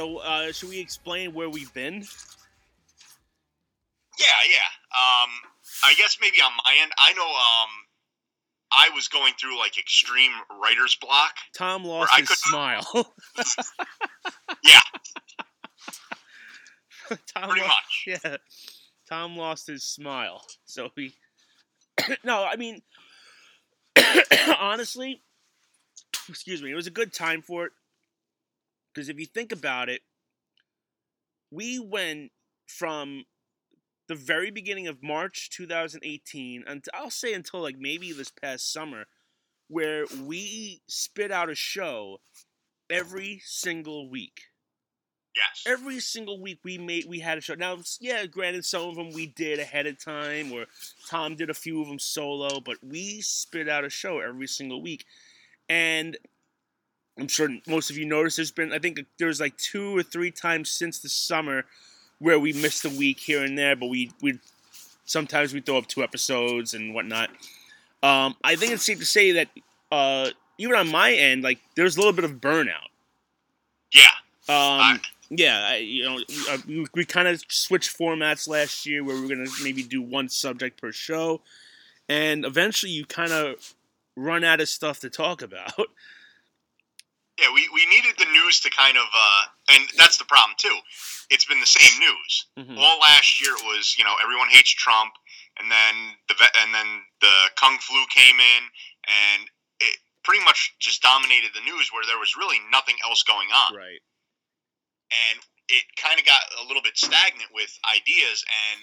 So uh, should we explain where we've been? Yeah, yeah. Um, I guess maybe on my end, I know. Um, I was going through like extreme writer's block. Tom lost his could- smile. Yeah, Tom pretty lost, much. Yeah. Tom lost his smile. So he. no, I mean, honestly, excuse me, it was a good time for it. Because if you think about it, we went from the very beginning of March 2018, and I'll say until like maybe this past summer, where we spit out a show every single week Yes. every single week we made we had a show. Now, yeah, granted, some of them we did ahead of time, or Tom did a few of them solo, but we spit out a show every single week, and I'm sure most of you noticed. There's been, I think, there's like two or three times since the summer where we missed a week here and there, but we we sometimes we throw up two episodes and whatnot. Um, I think it's safe to say that uh, even on my end, like there's a little bit of burnout. Yeah. Um, I- yeah, I, you know, we, uh, we, we kind of switched formats last year where we are gonna maybe do one subject per show, and eventually you kind of run out of stuff to talk about. Yeah, we, we needed the news to kind of, uh, and that's the problem too. It's been the same news. Mhm. All last year it was, you know, everyone hates Trump, and then the and then the kung flu came in, and it pretty much just dominated the news where there was really nothing else going on, Right. and it kind of got a little bit stagnant with ideas and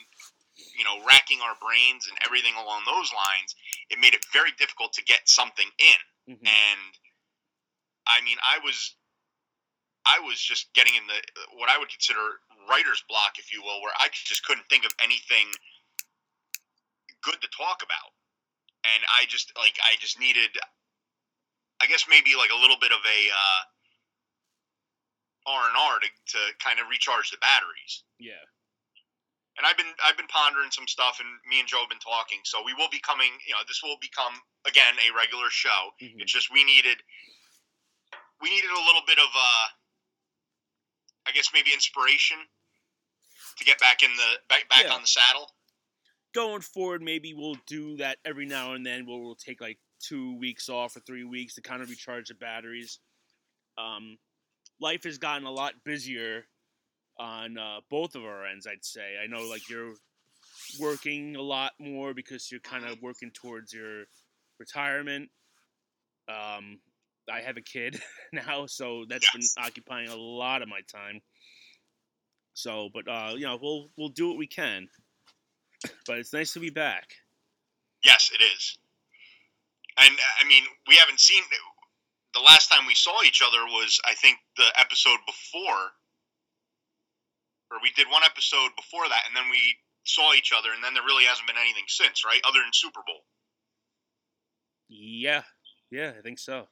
you know racking our brains and everything along those lines. It made it very difficult to get something in Mhm. and I mean, I was, I was just getting in the what I would consider writer's block, if you will, where I just couldn't think of anything good to talk about, and I just like I just needed, I guess maybe like a little bit of a uh, R and R to to kind of recharge the batteries. Yeah. And I've been I've been pondering some stuff, and me and Joe have been talking. So we will be coming. You know, this will become again a regular show. Mhm. It's just we needed we needed a little bit of uh I guess maybe inspiration to get back in the back back Yeah. on the saddle. Going forward, maybe we'll do that every now and then. Where we'll take like two weeks off or three weeks to kind of recharge the batteries. Um, life has gotten a lot busier on uh, both of our ends. I'd say. I know, like you're working a lot more because you're kind of working towards your retirement. Um, I have a kid now, so that's Yes. been occupying a lot of my time. So, but uh, you know, we'll we'll do what we can. But it's nice to be back. Yes, it is. And I mean, we haven't seen the last time we saw each other was I think the episode before or we did one episode before that and then we saw each other and then there really hasn't been anything since, right? Other than Super Bowl. Yeah, yeah, I think so.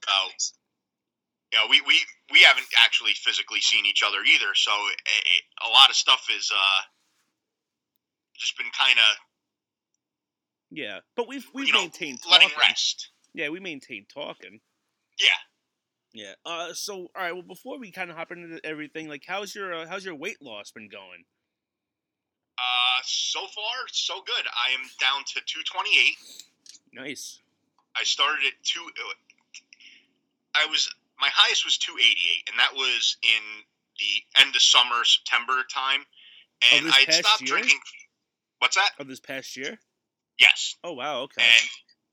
Yeah, we, we, we haven't actually physically seen each other either. So it, it, a lot of stuff is uh, just been kind of Yeah, but we've we've you know maintained letting talking. rest. Yeah, we maintained talking. Yeah. Yeah. Uh. So, all right. Well, before we kind of hop into everything, like, how's your uh, how's your weight loss been going? Uh, so far so good. I am down to 228. Nice. I started at two. I was my highest was 288, and that was in the end of summer, September time. And I stopped year? drinking. What's that? Of this past year. Yes. Oh wow. Okay. And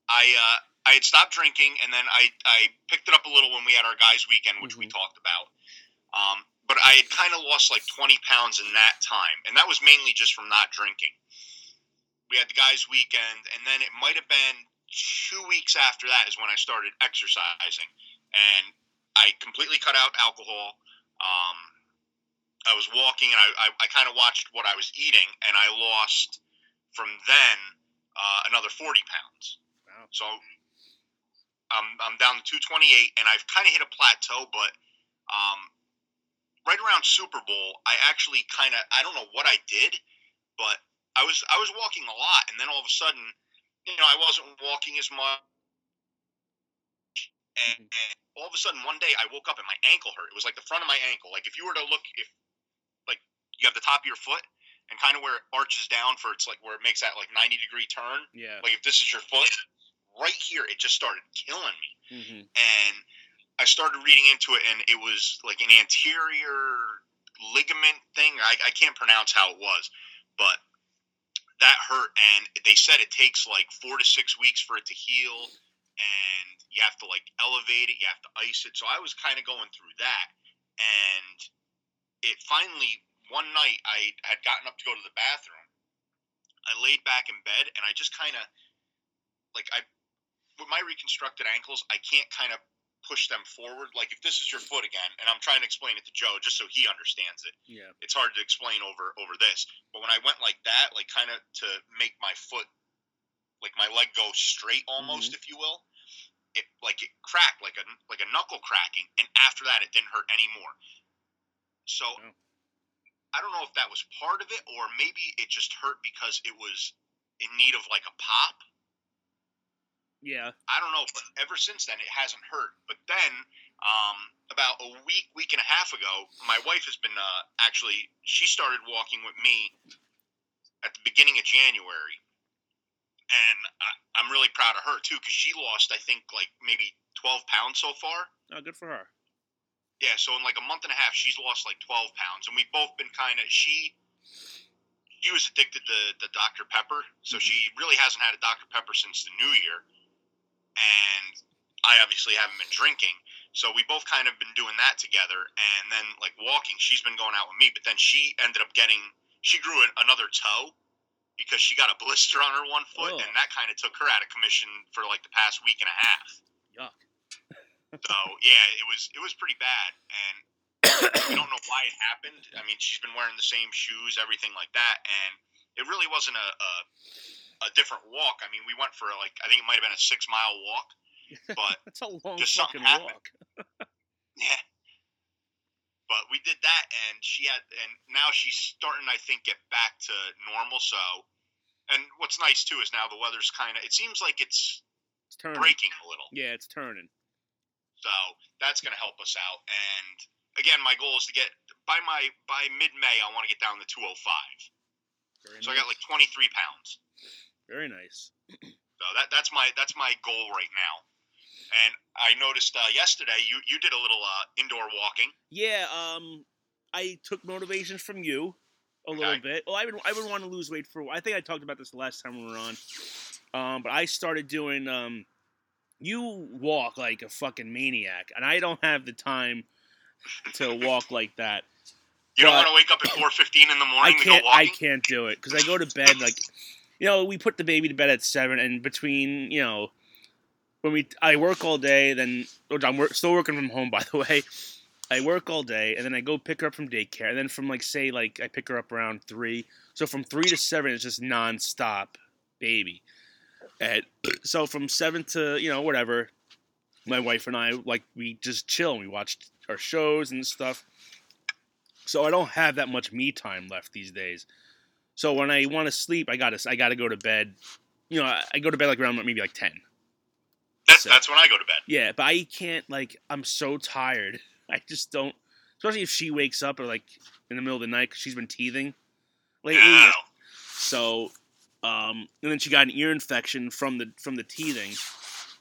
I uh, I had stopped drinking, and then I I picked it up a little when we had our guys' weekend, which we Mhm. talked about. Um, but I had kind of lost like 20 pounds in that time, and that was mainly just from not drinking. We had the guys' weekend, and then it might have been two weeks after that is when I started exercising, and I completely cut out alcohol. Um, I was walking, and I, I, I kind of watched what I was eating, and I lost from then uh, another 40 pounds. Wow. So I'm, I'm down to 228, and I've kind of hit a plateau, but um, right around Super Bowl, I actually kind of I don't know what I did, but I was I was walking a lot, and then all of a sudden, you know, I wasn't walking as much, and, and all of a sudden one day I woke up and my ankle hurt. It was like the front of my ankle. Like if you were to look, if like you have the top of your foot and kind of where it arches down for it's like where it makes that like 90 degree turn. Yeah. Like if this is your foot, right here, it just started killing me hmm and I started reading into it, and it was like an anterior ligament thing. I, I can't pronounce how it was, but that hurt, and they said it takes like four to six weeks for it to heal, and you have to like elevate it, you have to ice it. So I was kind of going through that, and it finally one night I had gotten up to go to the bathroom. I laid back in bed, and I just kind of like I with my reconstructed ankles, I can't kind of push them forward. Like if this is your foot again, and I'm trying to explain it to Joe just so he understands it. Yeah. It's hard to explain over over this. But when I went like that, like kind of to make my foot, like my leg go straight almost, mm-hmm. if you will, it like it cracked like a like a knuckle cracking, and after that, it didn't hurt anymore. So. Oh. I don't know if that was part of it, or maybe it just hurt because it was in need of like a pop. Yeah. I don't know, but ever since then it hasn't hurt. But then, um, about a week, week and a half ago, my wife has been uh, actually she started walking with me at the beginning of January, and I, I'm really proud of her too because she lost I think like maybe 12 pounds so far. Oh, good for her. Yeah, so in like a month and a half, she's lost like 12 pounds, and we've both been kind of she. She was addicted to the Dr Pepper, so Mhm. she really hasn't had a Dr Pepper since the New Year, and I obviously haven't been drinking. So we both kind of been doing that together, and then like walking, she's been going out with me, but then she ended up getting she grew an, another toe because she got a blister on her one foot, Oh. and that kind of took her out of commission for like the past week and a half. Yuck. So yeah, it was it was pretty bad, and we don't know why it happened. I mean, she's been wearing the same shoes, everything like that, and it really wasn't a a, a different walk. I mean, we went for like I think it might have been a six mile walk, but That's a long Just fucking walk. yeah. But we did that, and she had, and now she's starting, I think, get back to normal. So, and what's nice too is now the weather's kind of. It seems like it's It's turning. breaking a little. Yeah, it's turning. So that's going to help us out. And again, my goal is to get by my by mid May. I want to get down to 205. Very So I got like 23 pounds. Very nice. So that that's my that's my goal right now. And I noticed uh, yesterday you you did a little uh, indoor walking. Yeah, um, I took motivation from you a little Okay. bit. Well, I would I would want to lose weight for. I think I talked about this the last time we were on. Um, but I started doing. Um, you walk like a fucking maniac, and I don't have the time to walk like that. You don't want to wake up at 4:15 in the I morning to go can't. I can't do it because I go to bed like, you know, we put the baby to bed at seven, and between you know, when we I work all day, then which I'm work, still working from home by the way. I work all day, and then I go pick her up from daycare, and then from like say like I pick her up around three, so from three to seven it's just nonstop baby. And so from seven to you know whatever, my wife and I like we just chill and we watch our shows and stuff. So I don't have that much me time left these days. So when I want to sleep, I gotta I gotta go to bed. You know, I, I go to bed like around maybe like ten. That's So- that's when I go to bed. Yeah, but I can't like I'm so tired. I just don't. Especially if she wakes up or like in the middle of the night because she's been teething lately. Wow. So, um, and then she got an ear infection from the from the teething.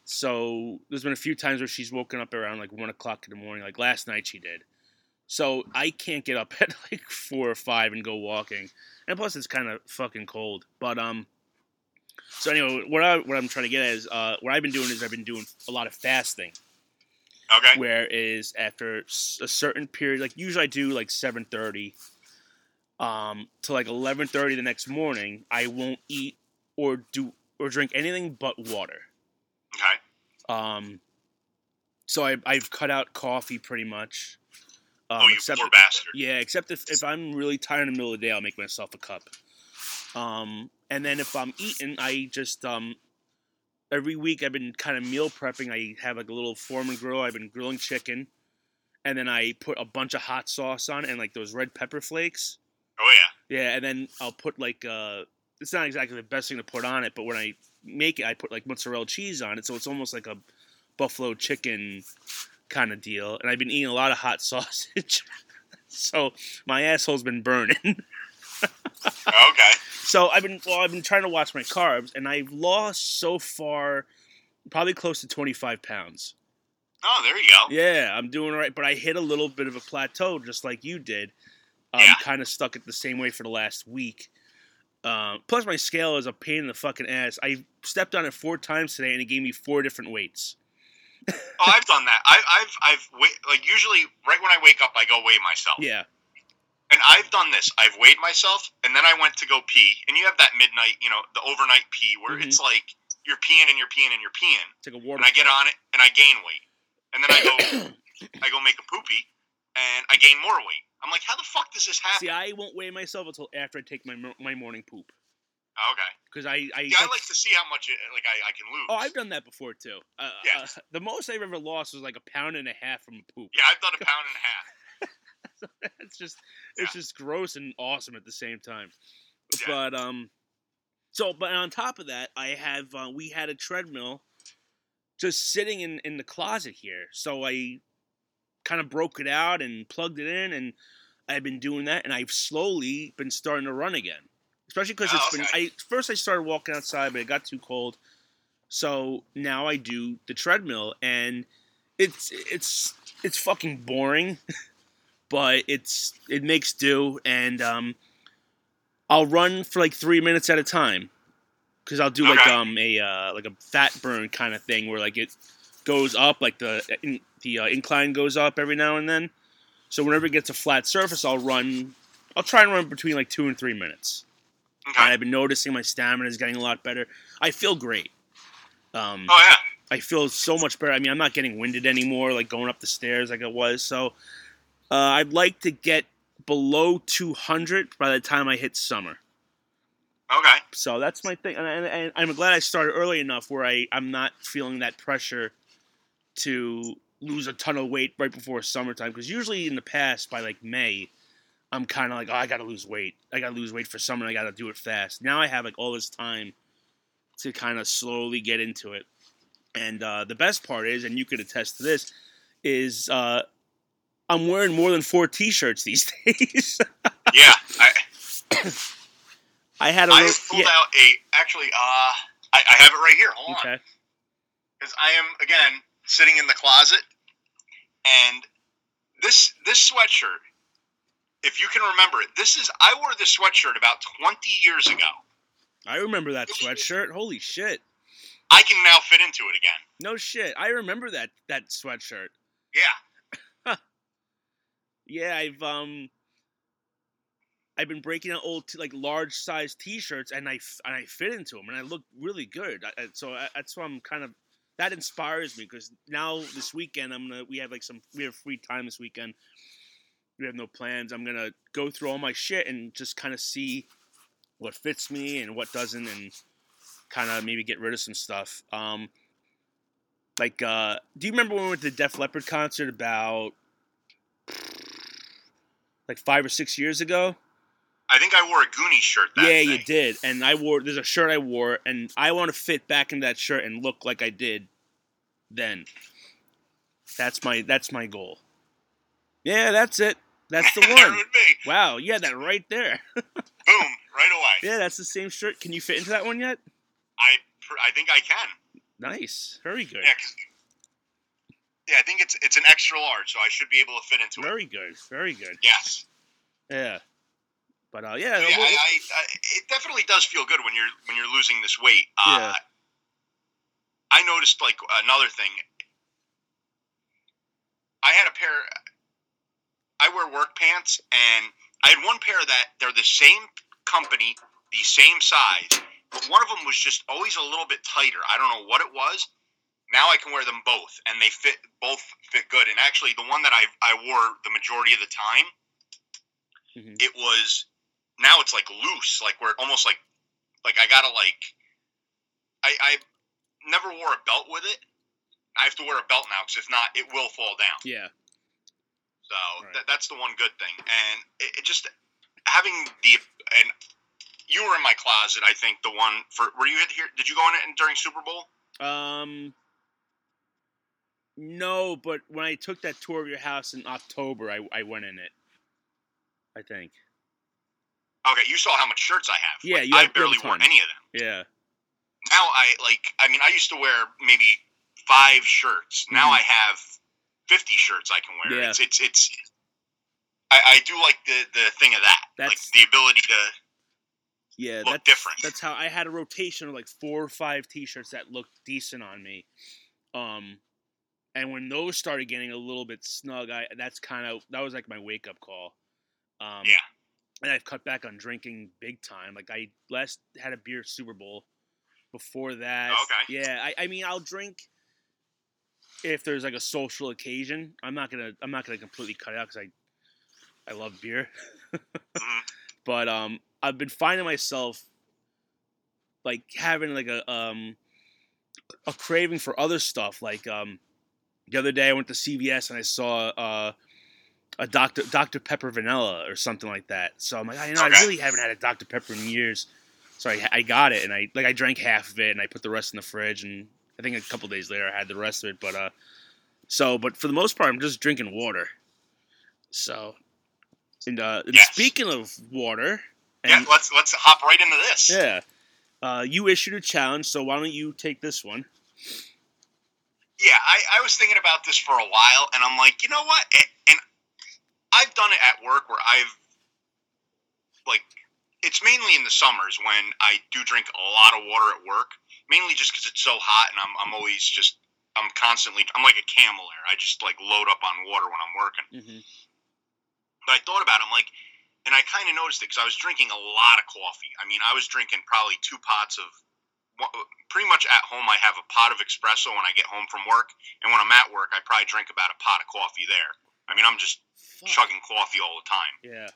So there's been a few times where she's woken up around like one o'clock in the morning. Like last night she did. So I can't get up at like four or five and go walking. And plus it's kind of fucking cold. But um. So anyway, what I what I'm trying to get at is uh, what I've been doing is I've been doing a lot of fasting Okay. where is after a certain period like usually i do like 7.30 um to like 11.30 the next morning i won't eat or do or drink anything but water Okay. um so I, i've cut out coffee pretty much um, oh, you except poor bastard. yeah except if, if i'm really tired in the middle of the day i'll make myself a cup Um, and then if I'm eating, I just um, every week I've been kind of meal prepping. I have like a little Foreman grill. I've been grilling chicken, and then I put a bunch of hot sauce on it and like those red pepper flakes. Oh yeah. Yeah, and then I'll put like uh, it's not exactly the best thing to put on it, but when I make it, I put like mozzarella cheese on it, so it's almost like a buffalo chicken kind of deal. And I've been eating a lot of hot sausage, so my asshole's been burning. okay. So I've been well, I've been trying to watch my carbs, and I've lost so far probably close to twenty five pounds. Oh, there you go. Yeah, I'm doing all right, but I hit a little bit of a plateau, just like you did. I'm Yeah. kind of stuck at the same way for the last week. Um, plus, my scale is a pain in the fucking ass. I stepped on it four times today, and it gave me four different weights. Oh, I've done that. I, I've I've like usually right when I wake up, I go weigh myself. Yeah, And I've done this. I've weighed myself, and then I went to go pee. And you have that midnight, you know, the overnight pee where Mhm. it's like you're peeing and you're peeing and you're peeing. it's like a water. And I get on it and I gain weight. And then I go I go make a poopy and I gain more weight. I'm like, how the fuck does this happen? See, I won't weigh myself until after I take my my morning poop okay. because I I, Yeah, I like to see how much it, like I, I can lose. oh I've done that before too. Uh, Yeah. uh, the most I've ever lost was like a pound and a half from a poop. yeah, I've done a pound and a half. it's just it's just gross and awesome at the same time. Yeah. But um, so but on top of that, I have uh, we had a treadmill just sitting in in the closet here. So I kind of broke it out and plugged it in, and I've been doing that, and I've slowly been starting to run again. Especially because Oh, it's been okay. I first I started walking outside, but it got too cold. So now I do the treadmill, and it's it's it's fucking boring, but it's it makes do, and um, I'll run for like three minutes at a time, because I'll do like Okay. um a uh, like a fat burn kind of thing where like it goes up, like the in, the uh, incline goes up every now and then. So whenever it gets a flat surface, I'll run. I'll try and run between like two and three minutes. And Okay. I've been noticing my stamina is getting a lot better. I feel great. Um, Oh yeah. I feel so much better. I mean, I'm not getting winded anymore, like going up the stairs like I was. So uh, I'd like to get below 200 by the time I hit summer. Okay. So that's my thing, and, and, and I'm glad I started early enough where I I'm not feeling that pressure to lose a ton of weight right before summertime. Because usually in the past, by like May, I'm kind of like, oh, I gotta lose weight. I gotta lose weight for summer. I gotta do it fast. Now I have like all this time to kind of slowly get into it. And uh, the best part is, and you could attest to this, is uh, I'm wearing more than four T-shirts these days. Yeah. I I had a I little, pulled out a actually uh I, I have it right here. Hold on. okay. because I am again sitting in the closet, and this this sweatshirt, if you can remember it, this is I wore this sweatshirt about twenty years ago. I remember that sweatshirt. Holy shit. I can now fit into it again. No shit. I remember that that sweatshirt. Yeah, Yeah, I've um I've been breaking out old t- like large size t-shirts and I f- and I fit into them and I look really good. I, I- so I, that's why I'm kind of that inspires me because now this weekend I'm gonna we have like some we have free time this weekend. We have no plans. I'm gonna go through all my shit and just kind of see what fits me and what doesn't and kind of maybe get rid of some stuff. Um, like, uh, do you remember when we went to the Def Leppard concert about like five or six years ago? I think I wore a Goonie shirt. That yeah, you did. And I wore there's a shirt I wore, and I want to fit back into that shirt and look like I did then. That's my that's my goal. Yeah, that's it. That's the one. Wow, you had that right there. Boom, right away. Yeah, that's the same shirt. Can you fit into that one yet? I pr- I think I can. Nice, very good, Yeah, yeah, I think it's it's an extra large, so I should be able to fit into it. very good, very good. Yes. Yeah, but uh, yeah, Yeah, we'll- I, I, I, it definitely does feel good when you're when you're losing this weight. Uh, Yeah. I noticed like another thing. I had a pair. I wear work pants, and I had one pair that they're the same company, the same size, but one of them was just always a little bit tighter. I don't know what it was. Now I can wear them both, and they fit both fit good. And actually, the one that I I wore the majority of the time, Mhm. it was now it's like loose, like where almost like like I gotta like I I never wore a belt with it. I have to wear a belt now because if not, it will fall down. Yeah. So Right. that, that's the one good thing, and it, it just having the and you were in my closet. I think the one for were you here? Did you go in it during Super Bowl? Um. No, but when I took that tour of your house in October, I I went in it. I think. Okay, you saw how much shirts I have. Yeah, Like, you I have- a barely wore ton. any of them. Yeah. Now I like. I mean, I used to wear maybe five shirts. Now Mhm. I have fifty shirts I can wear. Yeah. It's it's it's. I, I do like the the thing of that, like the ability to Yeah. look that's different. that's how I had a rotation of like four or five T-shirts that looked decent on me. Um, and when those started getting a little bit snug, I that's kind of that was like my wake up call. Um, Yeah. And I've cut back on drinking big time. Like I last had a beer Super Bowl. Before that, Okay. yeah, I, I mean I'll drink if there's like a social occasion. I'm not gonna I'm not gonna completely cut it out because I I love beer. Mhm. but um I've been finding myself like having like a um a craving for other stuff. Like um the other day I went to CVS and I saw uh a Dr. Dr. Pepper vanilla or something like that. So I'm like, "Oh, you know, I really haven't had a Dr. Pepper in years. So I, I got it and I like I drank half of it and I put the rest in the fridge and I think a couple days later I had the rest of it. But uh so but for the most part I'm just drinking water. So and uh and Yes. speaking of water yeah, let's let's hop right into this. yeah. Uh, you issued a challenge, so why don't you take this one? Yeah, I, I was thinking about this for a while, and I'm like, you know what? It, and I've done it at work where I've, like, it's mainly in the summers when I do drink a lot of water at work, mainly just because it's so hot, and I'm, I'm always just, I'm constantly, I'm like a camel there. I just, like, load up on water when I'm working. Mm-hmm. But I thought about it, I'm like, and I kind of noticed it because I was drinking a lot of coffee. I mean, I was drinking probably two pots of, pretty much at home, I have a pot of espresso when I get home from work. And when I'm at work, I probably drink about a pot of coffee there. I mean, I'm just chugging coffee all the time. Yeah.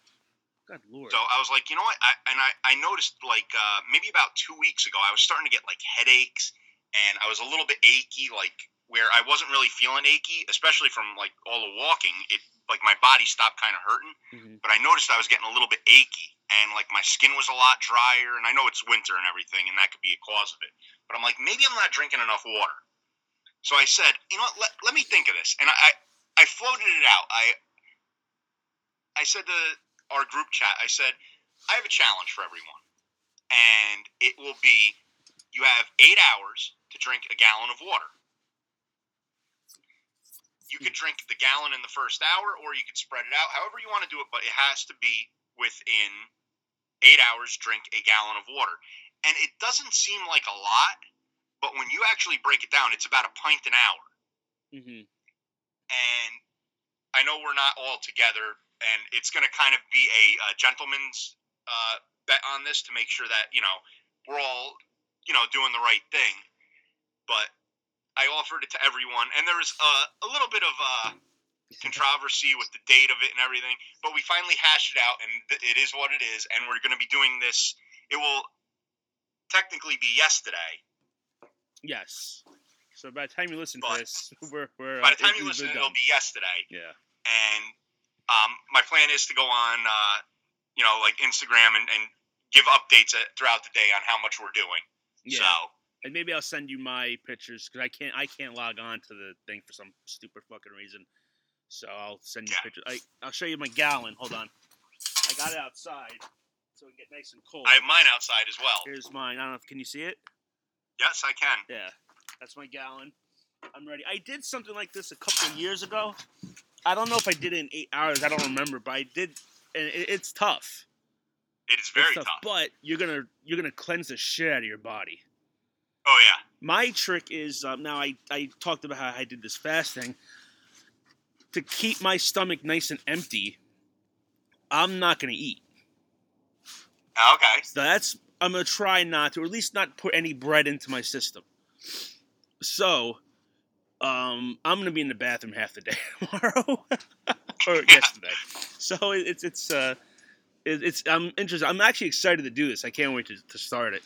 God lord. So I was like, you know what? I, and I, I noticed like uh, maybe about two weeks ago, I was starting to get like headaches and I was a little bit achy, like where I wasn't really feeling achy, especially from like all the walking. It like my body stopped kind of hurting, Mhm. but I noticed I was getting a little bit achy and like my skin was a lot drier. And I know it's winter and everything, and that could be a cause of it. But I'm like, maybe I'm not drinking enough water. So I said, you know what? Let, let me think of this, and I, I I floated it out. I I said to our group chat, I said, I have a challenge for everyone, and it will be you have eight hours to drink a gallon of water. You could drink the gallon in the first hour, or you could spread it out, however you want to do it, but it has to be within eight hours, drink a gallon of water. And it doesn't seem like a lot, but when you actually break it down, it's about a pint an hour Mhm. and I know we're not all together, and it's going to kind of be a, a gentleman's uh, bet on this to make sure that you know we're all you know doing the right thing. But I offered it to everyone, and there was a, a little bit of uh, controversy with the date of it and everything. But we finally hashed it out, and th- it is what it is. And we're going to be doing this. It will technically be yesterday. Yes. So by the time you listen to this, we're we're By uh, the time it- you listen, it'll be yesterday. Yeah. and um, my plan is to go on, uh, you know, like Instagram and, and give updates uh, throughout the day on how much we're doing. Yeah. So And maybe I'll send you my pictures because I can't I can't log on to the thing for some stupid fucking reason. So I'll send you Yeah. pictures. I I'll show you my gallon. Hold on. I got it outside so it can get nice and cold. I have mine outside as well. Here's mine. I don't know. if Can you see it? Yes, I can. Yeah, that's my gallon. I'm ready. I did something like this a couple of years ago. I don't know if I did it in eight hours. I don't remember, but I did, and it, it's tough. It is very tough. But you're gonna you're gonna cleanse the shit out of your body. Oh yeah. My trick is um, now I I talked about how I did this fasting to keep my stomach nice and empty. I'm not gonna eat. Okay. So that's I'm gonna try not to, or at least not put any bread into my system. So, um, I'm gonna be in the bathroom half the day tomorrow or yesterday. So it- it's it's uh, it, it's I'm interested. I'm actually excited to do this. I can't wait to, to start it.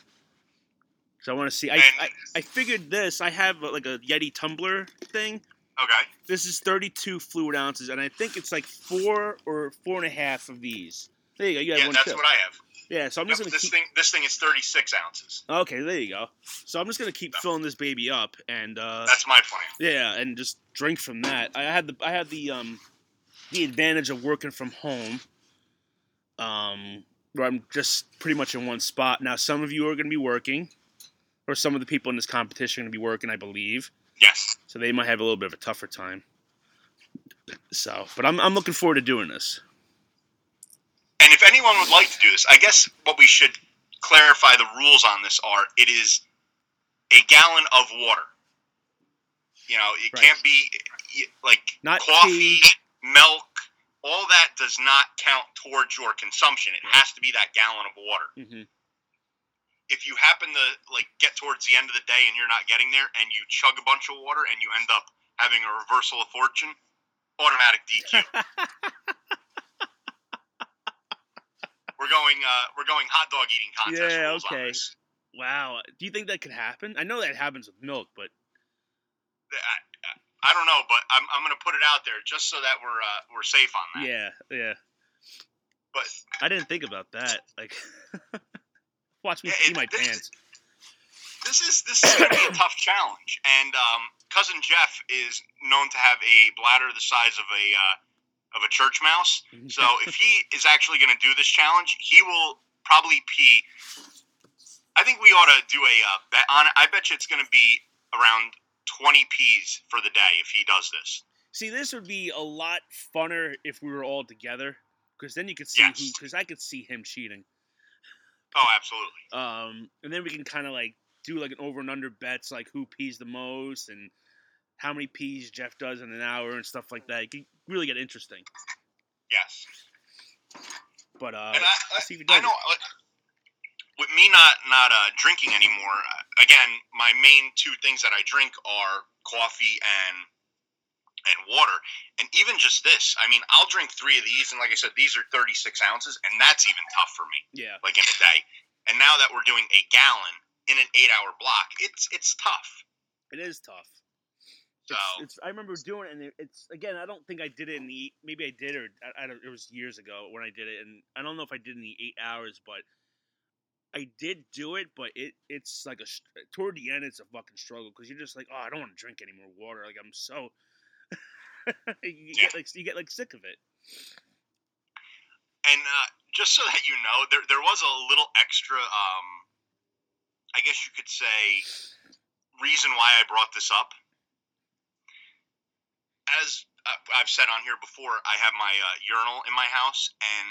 So I want to see. I, I I figured this. I have uh, like a Yeti tumbler thing. Okay. This is 32 fluid ounces, and I think it's like four or four and a half of these. There you go. You have Yeah, one that's too. what I have. Yeah. So I'm just gonna this keep. thing, this thing is 36 ounces. Okay, there you go. So I'm just gonna keep filling this baby up, and uh, That's my plan. yeah, and just drink from that. I had the I had the um the advantage of working from home. Um, where I'm just pretty much in one spot. Now, some of you are to be working, or some of the people in this competition are to be working, I believe. Yes. So they might have a little bit of a tougher time. So, but I'm I'm looking forward to doing this. And if anyone would like to do this, I guess what we should clarify the rules on this are it is a gallon of water. You know, it Right. can't be like Not coffee, tea. milk, all that does not count towards your consumption. It has to be that gallon of water. hmm If you happen to like get towards the end of the day and you're not getting there and you chug a bunch of water and you end up having a reversal of fortune, automatic DQ. we're going uh, we're going hot dog eating contest Yeah, okay. Wow. Do you think that could happen? I know that happens with milk, but I, I don't know, but I'm, I'm going to put it out there just so that we're uh, we're safe on that. yeah, yeah. But I didn't think about that. Like, watch me Yeah, pee it- my this- pants. this is this is going to be a tough challenge, and um, cousin Jeff is known to have a bladder the size of a uh, of a church mouse. So if he is actually going to do this challenge, he will probably pee. I think we ought to do a uh, bet on it. I bet you it's going to be around 20 peas for the day if he does this. See, this would be a lot funner if we were all together, because then you could see who. Because I could see him cheating. Oh, absolutely. Um, and then we can kind of like do like an over and under bets, like who pees the most and how many peas Jeff does in an hour and stuff like that. It could really get interesting. Yes. But uh, and I, I, see if he does I know like, with me not not uh, drinking anymore. uh, Again, my main two things that I drink are coffee and and water. And even just this, I mean, I'll drink three of these, and like I said, these are 36 ounces, and that's even tough for me, yeah, like in a day. And now that we're doing a gallon in an eight-hour block, it's it's tough. it is tough. So It's, it's I remember doing it, and it's again. I don't think I did it in the maybe I did or I, I don't, it was years ago when I did it, and I don't know if I did in the eight hours, but I did do it. But it it's like a toward the end, it's a fucking struggle because you're just like, oh, I don't want to drink any more water. Like I'm so you Yeah. get like you get like sick of it. And uh, just so that you know, there there was a little extra, um, I guess you could say, reason why I brought this up. As I've said on here before, I have my uh, urinal in my house, and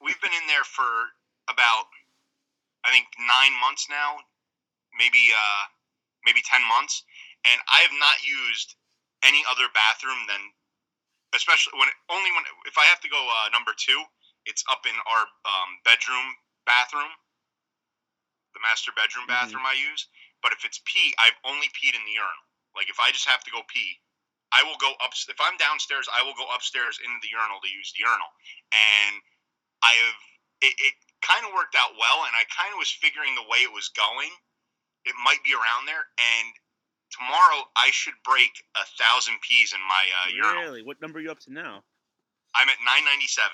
we've been in there for about, I think, nine months now, maybe uh, maybe ten months, and I have not used any other bathroom than, especially when only when if I have to go uh, number two, it's up in our um, bedroom bathroom, the master bedroom Mhm. bathroom I use. But if it's pee, I've only peed in the urinal. Like if I just have to go pee, I will go up. If I'm downstairs, I will go upstairs into the urinal to use the urinal. And I have it, it kind of worked out well, and I kind of was figuring the way it was going. It might be around there, and tomorrow I should break a thousand peas in my uh, urinal. really, what number are you up to now? I'm at 997.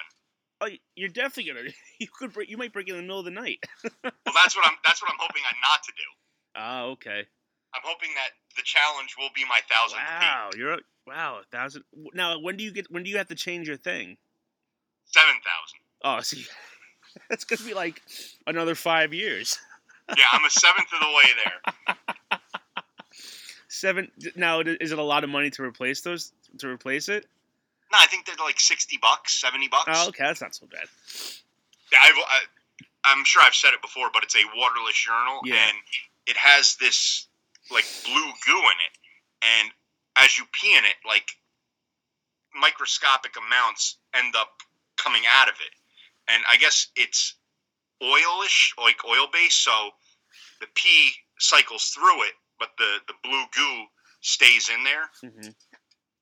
Oh, you're definitely gonna. You could break. You might break it in the middle of the night. Well, that's what I'm. That's what I'm hoping I not to do. Ah, okay. I'm hoping that the challenge will be my thousandth pee. Wow, you're a- wow a thousand. Now, when do you get? When do you have to change your thing? Seven thousand. Oh, see, that's gonna be like another five years. Yeah, I'm a seventh of the way there. Seven. Now, is it a lot of money to replace those? To replace it? No, I think they're like sixty bucks, seventy bucks. Oh, okay, that's not so bad. Yeah, I've, I, I'm sure I've said it before, but it's a waterless urinal, Yeah. and it has this like blue goo in it, and as you pee in it, like microscopic amounts end up coming out of it, and I guess it's oilish, like oil based, so the pee cycles through it, but the the blue goo stays in there, hmm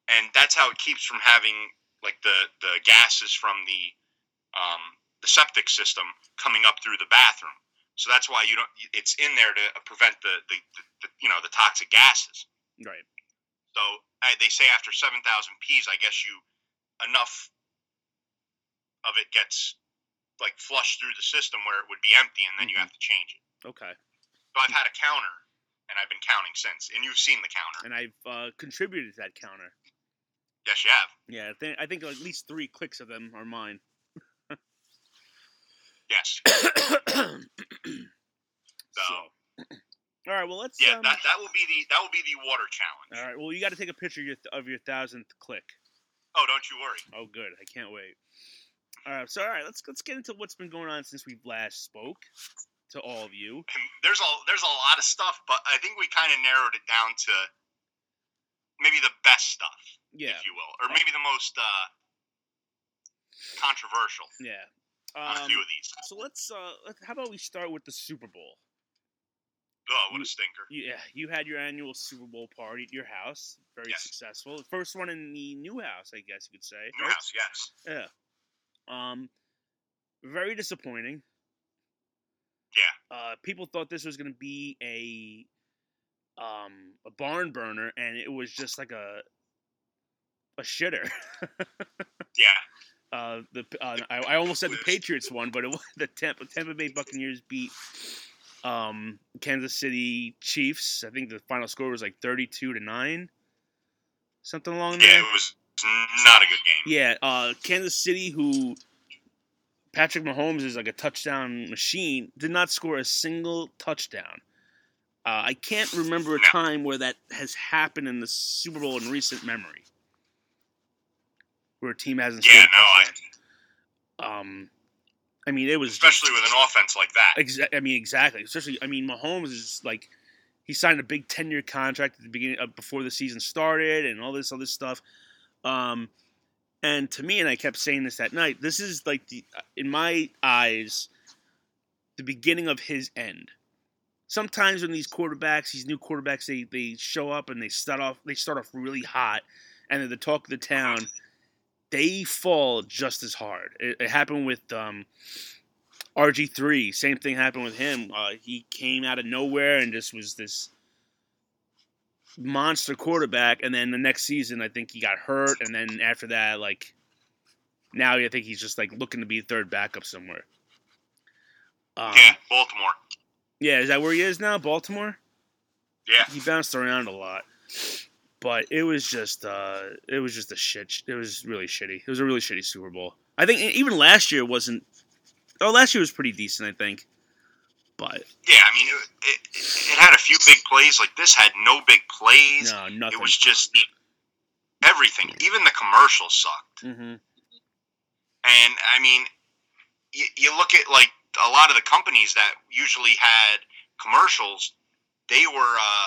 and that's how it keeps from having like the the gases from the um, the the septic system coming up through the bathroom. So that's why you don't. It's in there to prevent the the, the, the you know the toxic gases. Right. So uh, they say after seven thousand p's, I guess you enough of it gets like flushed through the system where it would be empty, and then you Mhm. have to change it. Okay. So I've had a counter, and I've been counting since. And you've seen the counter. And I've uh, contributed to that counter. Yes, you have. Yeah, I think I think at least three clicks of them are mine. Yes. so, all right. Well, let's. Yeah, um, that, that will be the that will be the water challenge. all right. Well, you got to take a picture of your, of your thousandth click. Oh, don't you worry. Oh, good. I can't wait. All right. So, all right. Let's let's get into what's been going on since we last spoke to all of you. And there's a there's a lot of stuff, but I think we kind of narrowed it down to maybe the best stuff, Yeah. if you will, or maybe the most uh, controversial Yeah. On a Um, few of these. so let's. Uh, how about we start with the Super Bowl? Oh, what you- a stinker! Yeah, you had your annual Super Bowl party at your house. Very Yes. successful. First one in the new house, I guess you could say. New right? house, yes. Yeah. Um, very disappointing. Yeah. Uh, people thought this was going to be a um a barn burner, and it was just like a a shitter. Yeah, Uh, the uh, I, I almost said the Patriots won, but it was the Tampa Tampa Bay Buccaneers beat um Kansas City Chiefs. I think the final score was like thirty-two to nine, something along yeah, it was not a good game. Yeah, uh, Kansas City, who Patrick Mahomes is like a touchdown machine, did not score a single touchdown. Uh, I can't remember a No. time where that has happened in the Super Bowl in recent memory, where a team hasn't Yeah, no, I. Um, I mean, it was especially with an offense like that. Exa- I mean, exactly. Especially, I mean, Mahomes is like he signed a big ten-year contract at the beginning of, before the season started, and all this other stuff. Um, and to me, and I kept saying this that night. This is like the, in my eyes, the beginning of his end. Sometimes when these quarterbacks, these new quarterbacks, they they show up and they start off they start off really hot, and they're the talk of the town. They fall just as hard. It, it happened with um, RG three. Same thing happened with him. Uh, he came out of nowhere and just was this monster quarterback. And then the next season, I think he got hurt. And then after that, like now, I think he's just like looking to be third backup somewhere. Um, yeah, Baltimore. yeah, is that where he is now? Baltimore. Yeah, He bounced around a lot, but it was just uh, it was just a shit. It was really shitty. It was a really shitty Super Bowl. I think even last year wasn't. Oh, last year was pretty decent, I think. But yeah. I mean, it, it, it had a few big plays. Like this had no big plays. no, nothing. It was just everything. Even the commercials sucked. hmm And I mean, you, you look at like a lot of the companies that usually had commercials. They were, uh,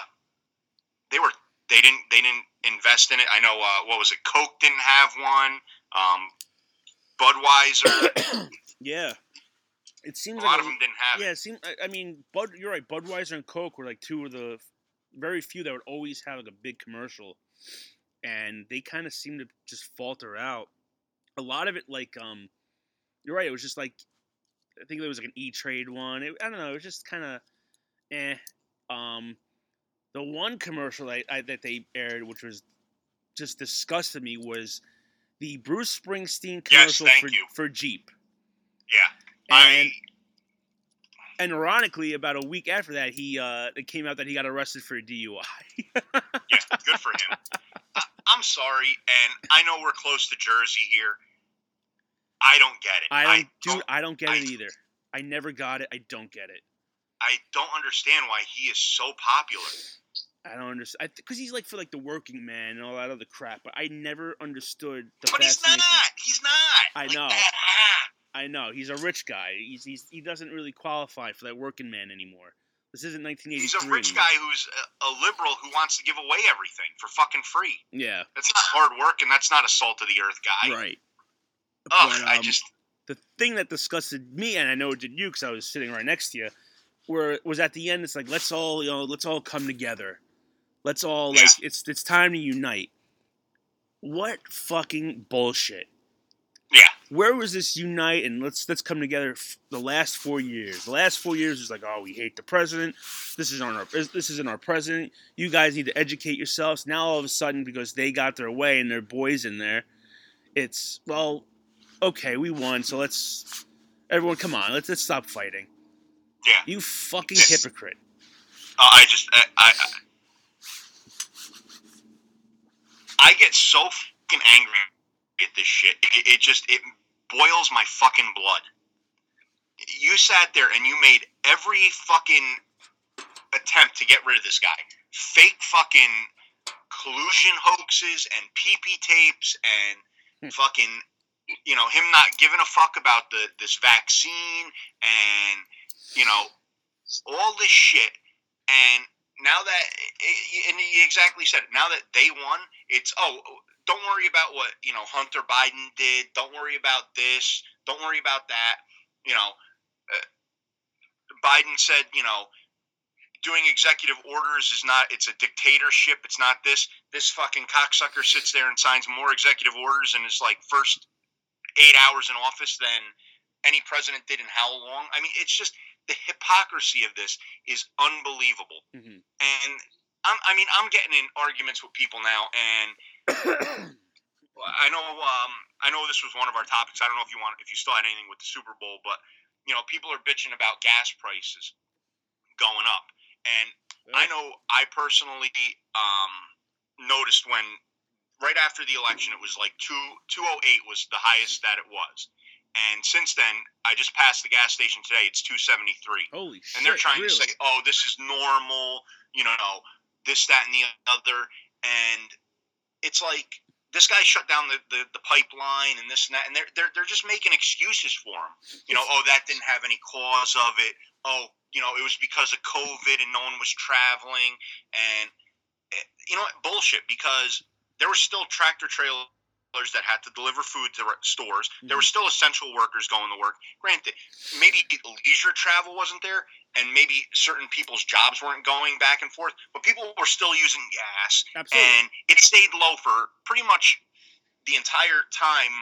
they were, they didn't, they didn't invest in it. I know, uh, what was it? Coke didn't have one. Um, Budweiser, Yeah, it seems a seems lot like of them didn't have yeah. it. It seemed. I, I mean, Bud. You're right. Budweiser and Coke were like two of the very few that would always have like a big commercial, and they kind of seem to just falter out. A lot of it, like, um, you're right. It was just like I think there was like an E Trade one. It, I don't know. It was just kind of, eh. Um, the one commercial I, I, that they aired, which was just disgusted me, was the Bruce Springsteen Yes, commercial thank for you. for Jeep. Yeah. And I, and ironically, about a week after that, he uh, it came out that he got arrested for a DUI. yeah, good for him. I, I'm sorry, and I know we're close to Jersey here. I don't get it. I don't, dude. don't I don't get I- it either. I never got it. I don't get it. I don't understand why he is so popular. I don't understand because he's like for like the working man and all that other crap. But I never understood the But he's not. He's not. I Like know. that. I know he's a rich guy. He's, he's he doesn't really qualify for that working man anymore. This isn't 1983. He's a rich guy who's a, a liberal who wants to give away everything for fucking free. Yeah, That's not hard work, and that's not a salt of the earth guy. right. Ugh, But, I um, just the thing that disgusted me, and I know it did you because I was sitting right next to you, where was at the end. It's like let's all you know, let's all come together. Let's all like Yeah. it's it's time to unite. What fucking bullshit! Yeah. Where was this unite and let's let's come together? f- The last four years. The last four years is like, oh, we hate the president. This is on our this isn't our president. You guys need to educate yourselves. Now all of a sudden, because they got their way and their boys in there, it's well, okay, we won. So let's everyone come on. Let's let's stop fighting. Yeah. You fucking Yes. hypocrite. Uh, I just I, I I get so fucking angry at this shit. It, it just it boils my fucking blood. You sat there and you made every fucking attempt to get rid of this guy. Fake fucking collusion hoaxes and PP tapes Hmm. and fucking you know him not giving a fuck about the this vaccine and you know all this shit and now that and you exactly said it, now that they won it's oh don't worry about what you know hunter biden did don't worry about this don't worry about that you know uh, biden said you know doing executive orders is not it's a dictatorship it's not this this fucking cocksucker sits there and signs more executive orders in his like first eight hours in office than any president did in how long? I mean it's just the hypocrisy of this is unbelievable Mhm. and I'm, I mean, I'm getting in arguments with people now, and I know, um, I know this was one of our topics. I don't know if you want, if you still had anything with the Super Bowl, but you know, people are bitching about gas prices going up, and I know I personally um, noticed when right after the election, it was like two two oh eight was the highest that it was, and since then, I just passed the gas station today. It's two seventy three Holy shit! and they're trying really? to say, "Oh, this is normal," you know, this, that, and the other, and it's like this guy shut down the, the, the pipeline and this and that, and they're, they're they're just making excuses for him. You know, oh, that didn't have any cause of it. Oh, you know, it was because of COVID and no one was traveling, and eh, you know? Bullshit. Because there were still tractor trailers that had to deliver food to re- stores. There mm-hmm. were still essential workers going to work. Granted, maybe leisure travel wasn't there, and maybe certain people's jobs weren't going back and forth, but people were still using gas, Absolutely. and it stayed low for pretty much the entire time,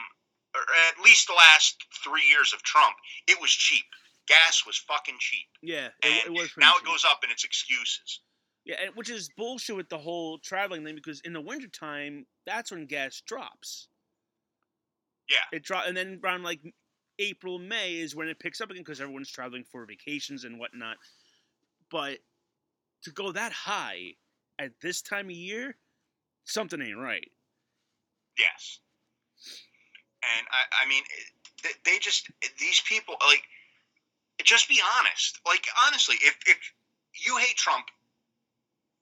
or at least the last three years of Trump. It was cheap. Gas was fucking cheap, yeah, and it, it was now it goes up, and it's excuses. Yeah, and, which is bullshit with the whole traveling thing because in the wintertime, that's when gas drops. Yeah. It drop and then around like April, May is when it picks up again because everyone's traveling for vacations and whatnot. But to go that high at this time of year, something ain't right. Yes. And I, I mean, they- they just these people like just be honest. Like honestly, if if you hate Trump,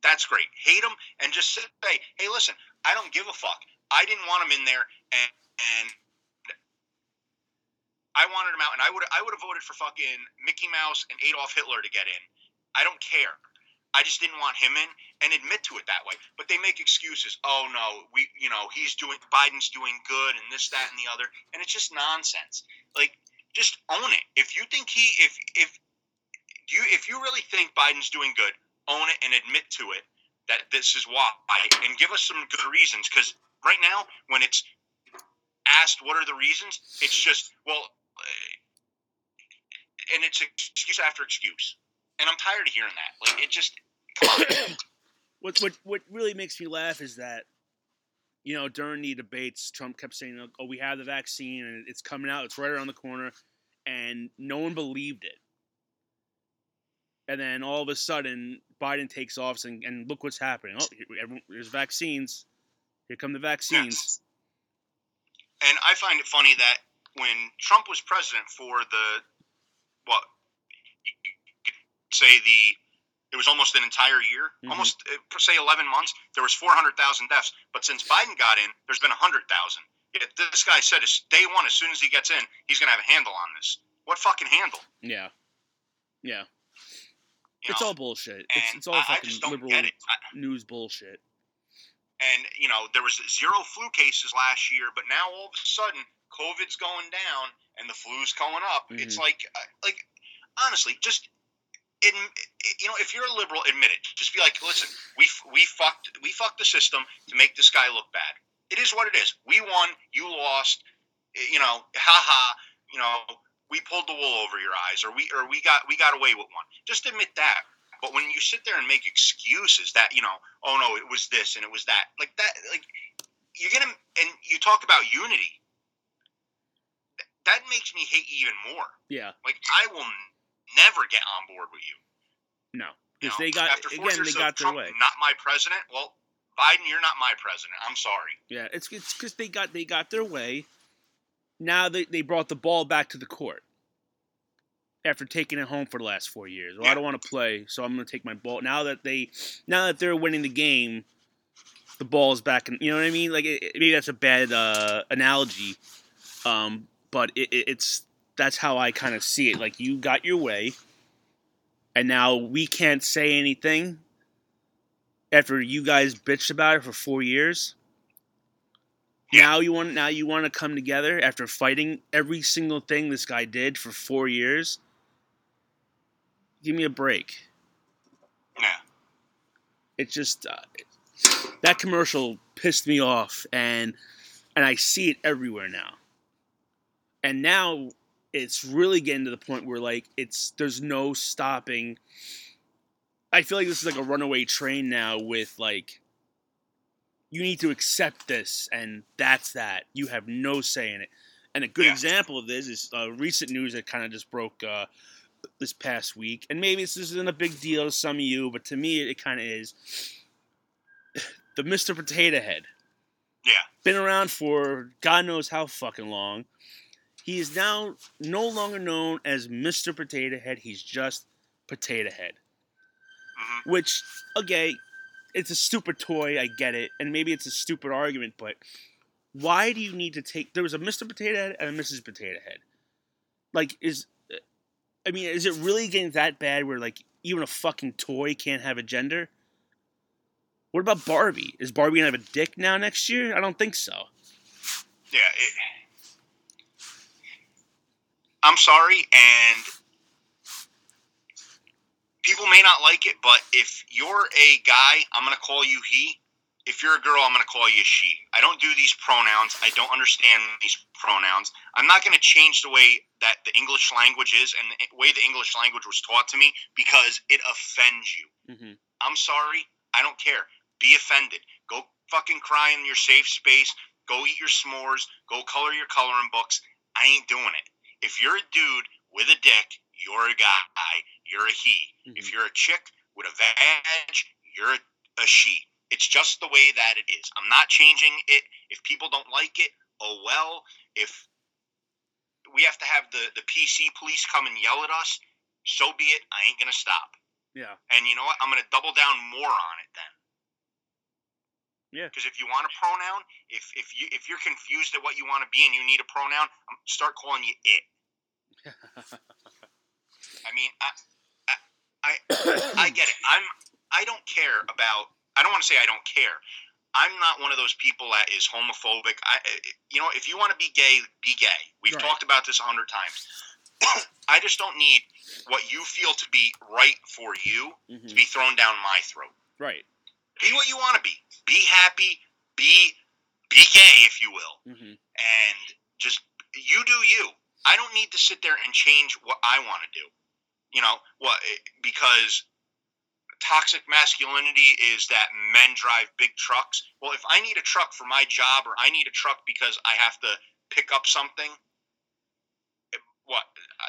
that's great. Hate him and just say, hey, listen, I don't give a fuck. I didn't want him in there, and and I wanted him out, and I would I would have voted for fucking Mickey Mouse and Adolf Hitler to get in. I don't care. I just didn't want him in and admit to it that way. But they make excuses. Oh no, we you know, he's doing Biden's doing good and this, that, and the other. And it's just nonsense. Like, just own it. If you think he if if you if you really think Biden's doing good, own it and admit to it that this is why and give us some good reasons. Because right now, when it's asked what are the reasons, it's just well uh, and it's excuse after excuse. And I'm tired of hearing that. Like it just. What what what really makes me laugh is that you know during the debates, Trump kept saying, "Oh, we have the vaccine and it's coming out. It's right around the corner," and no one believed it. And then all of a sudden, Biden takes office, and, and look what's happening. Oh, everyone, there's vaccines. Here come the vaccines. And I find it funny that when Trump was president for the what say the it was almost an entire year, Mhm. almost uh, say 11 months. There was 400,000 deaths, but since Biden got in, there's been 100,000. Yet This guy said as day one, as soon as he gets in, he's going to have a handle on this. What fucking handle? Yeah, yeah. It's know? all bullshit. It's, it's all I, I fucking don't liberal. I, news bullshit. and you know there was zero flu cases last year, but now all of a sudden COVID's going down and the flu's going up. It's mm-hmm. like, uh, like honestly, just in, eh, you know, if you're a liberal, admit it. Just be like, listen, we we fucked we fucked the system to make this guy look bad. It is what it is. We won, you lost. Eh, you know, haha, you know, we pulled the wool over your eyes, or we or we got we got away with one. Just admit that. But when you sit there and make excuses that you know, oh no, it was this and it was that, like that, like you're gonna and you talk about unity. That makes me hate you even more. Yeah. Like I will never get on board with you. No. You Because know, they got after four again, years they got their Trump way. Not my president. Well, Biden, you're not my president. I'm sorry. Yeah, it's it's because they got they got their way. Now they, they brought the ball back to the court after taking it home for the last four years. Well, I don't want to play, so I'm going to take my ball. Now that they now that they're winning the game, the ball's back. And you know what I mean? Like it, it- maybe that's a bad uh, analogy, um, but it, it, it's that's how I kind of see it. Like you got your way, and now we can't say anything after you guys bitched about it for four years. Yeah. Now you want now you want to come together after fighting every single thing this guy did for four years. Give me a break. Yeah. It just uh, that commercial pissed me off, and and I see it everywhere now. And now it's really getting to the point where like it's there's no stopping. I feel like this is like a runaway train now with like you need to accept this and that's that. You have no say in it. And a good Yeah. example of this is uh, recent news that kind of just broke uh, this past week. And maybe this isn't a big deal to some of you, but to me it kind of is. The Mr. Potato Head. Yeah. Been around for God knows how fucking long. He is now no longer known as Mr. Potato Head. He's just Potato Head. hmm Which, okay, it's a stupid toy. I get it, and maybe it's a stupid argument, but why do you need to take? There was a Mr. Potato Head and a Mrs. Potato Head. Like, is I mean, is it really getting that bad where like even a fucking toy can't have a gender? What about Barbie? Is Barbie gonna have a dick now next year? I don't think so. Yeah. It, I'm sorry, and people may not like it, but if you're a guy, I'm gonna call you he. If you're a girl, I'm gonna call you she. I don't do these pronouns. I don't understand these pronouns. I'm not gonna change the way that the English language is and the way the English language was taught to me because it offends you. hmm I'm sorry. I don't care. Be offended. Go fucking cry in your safe space. Go eat your s'mores. Go color your coloring books. I ain't doing it. If you're a dude with a dick, you're a guy. You're a he. Mhm. If you're a chick with a vag, you're a, a she. It's just the way that it is. I'm not changing it. If people don't like it, oh well. If we have to have the, the PC police come and yell at us, so be it. I ain't going to stop. Yeah. And you know what? I'm going to double down more on it then. Yeah. Because if you want a pronoun, if if you if you're confused at what you want to be and you need a pronoun, start calling you it. I mean, I I I get it. I'm I don't care about. I don't want to say I don't care. I'm not one of those people that is homophobic. I, you know, if you want to be gay, be gay. We've Right. talked about this a hundred times. I just don't need what you feel to be right for you Mhm. to be thrown down my throat. Right. Be what you want to be. Be happy. Be be gay, if you will, hmm and just you do you. I don't need to sit there and change what I want to do. You know what? Eh, because toxic masculinity is that men drive big trucks. Well, if I need a truck for my job, or I need a truck because I have to pick up something, eh, what?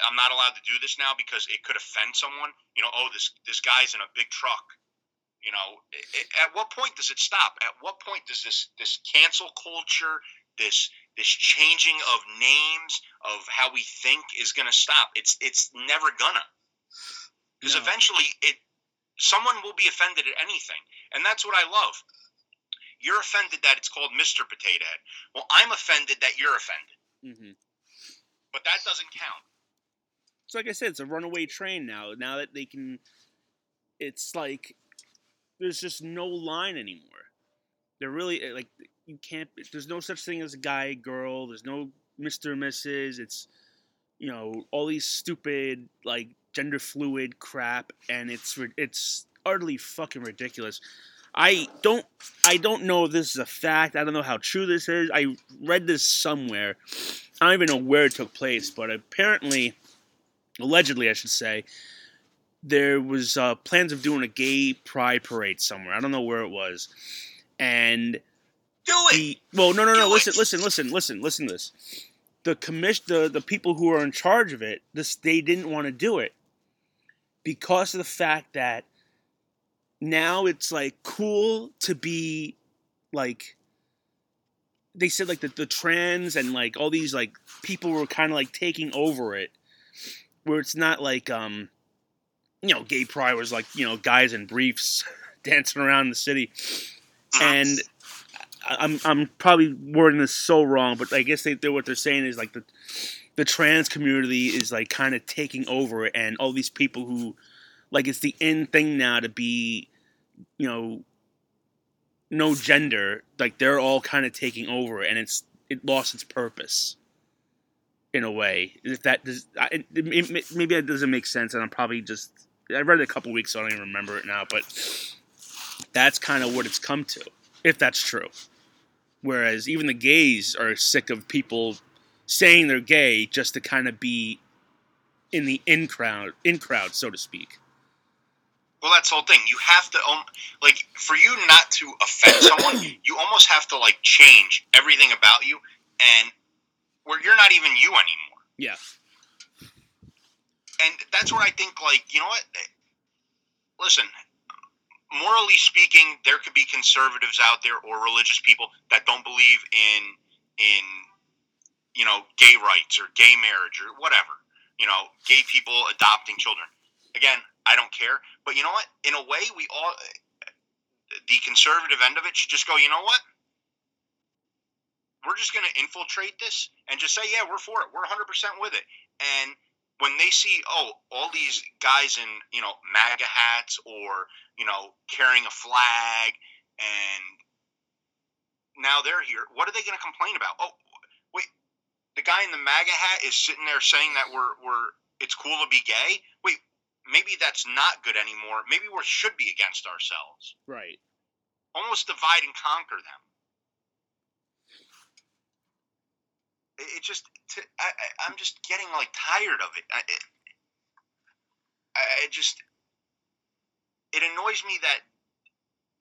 I'm not allowed to do this now because it could offend someone. You know, oh, this this guy's in a big truck. You know, i- i- at what point does it stop? At what point does this this cancel culture, this this changing of names of how we think is going to stop? It's it's never gonna. Because No. eventually, it someone will be offended at anything, and that's what I love. You're offended that it's called Mr. Potato Head. Well, I'm offended that you're offended, hmm but that doesn't count. So like I said, it's a runaway train now. Now that they can, it's like there's just no line anymore. They're really eh, like you can't. There's no such thing as a guy, girl. There's no Mister, Mrs. It's you know all these stupid like gender fluid crap, and it's it's utterly fucking ridiculous. I don't I don't know if this is a fact. I don't know how true this is. I read this somewhere I don't even know where it took place, but apparently, allegedly, I should say, there was uh, plans of doing a gay pride parade somewhere. I don't know where it was, and Do it. the well, no, no, no. Do Listen, it. listen, listen, listen, listen to this. The commission, the the people who are in charge of it, this they didn't want to do it because of the fact that now it's like cool to be like they said like the, the trans and like all these like people were kind of like taking over it where it's not like um you know gay pride was like you know guys in briefs dancing around the city. And I'm I'm probably wording this so wrong, but I guess they what they're saying is like the the trans community is like kind of taking over, and all these people who like it's the in thing now to be, you know, no gender, like they're all kind of taking over, and it's it lost its purpose in a way. If that does, I, it, it, maybe that doesn't make sense, and I'm probably just I read it a couple weeks, so I don't even remember it now, but that's kind of what it's come to, if that's true. Whereas even the gays are sick of people saying they're gay just to kind of be in the in crowd, in crowd, so to speak. Well, that's the whole thing. You have to, um, like, for you not to offend someone, you almost have to like change everything about you, and where you're not even you anymore. Yeah. And that's where I think, like, you know what? Listen, morally speaking, there could be conservatives out there or religious people that don't believe in in you know gay rights or gay marriage or whatever. You know, gay people adopting children. Again, I don't care. But you know what? In a way, we all the conservative end of it should just go. You know what? We're just going to infiltrate this and just say, yeah, we're for it. We're 100% with it. And when they see, oh, all these guys in, you know, MAGA hats or, you know, carrying a flag and now they're here, what are they going to complain about? Oh, the guy in the MAGA hat is sitting there saying that we're, we're, it's cool to be gay. Wait, maybe that's not good anymore. Maybe we should be against ourselves. Right. Almost divide and conquer them. It, it just, I'm just getting like tired of it. I, it, I I just, it annoys me that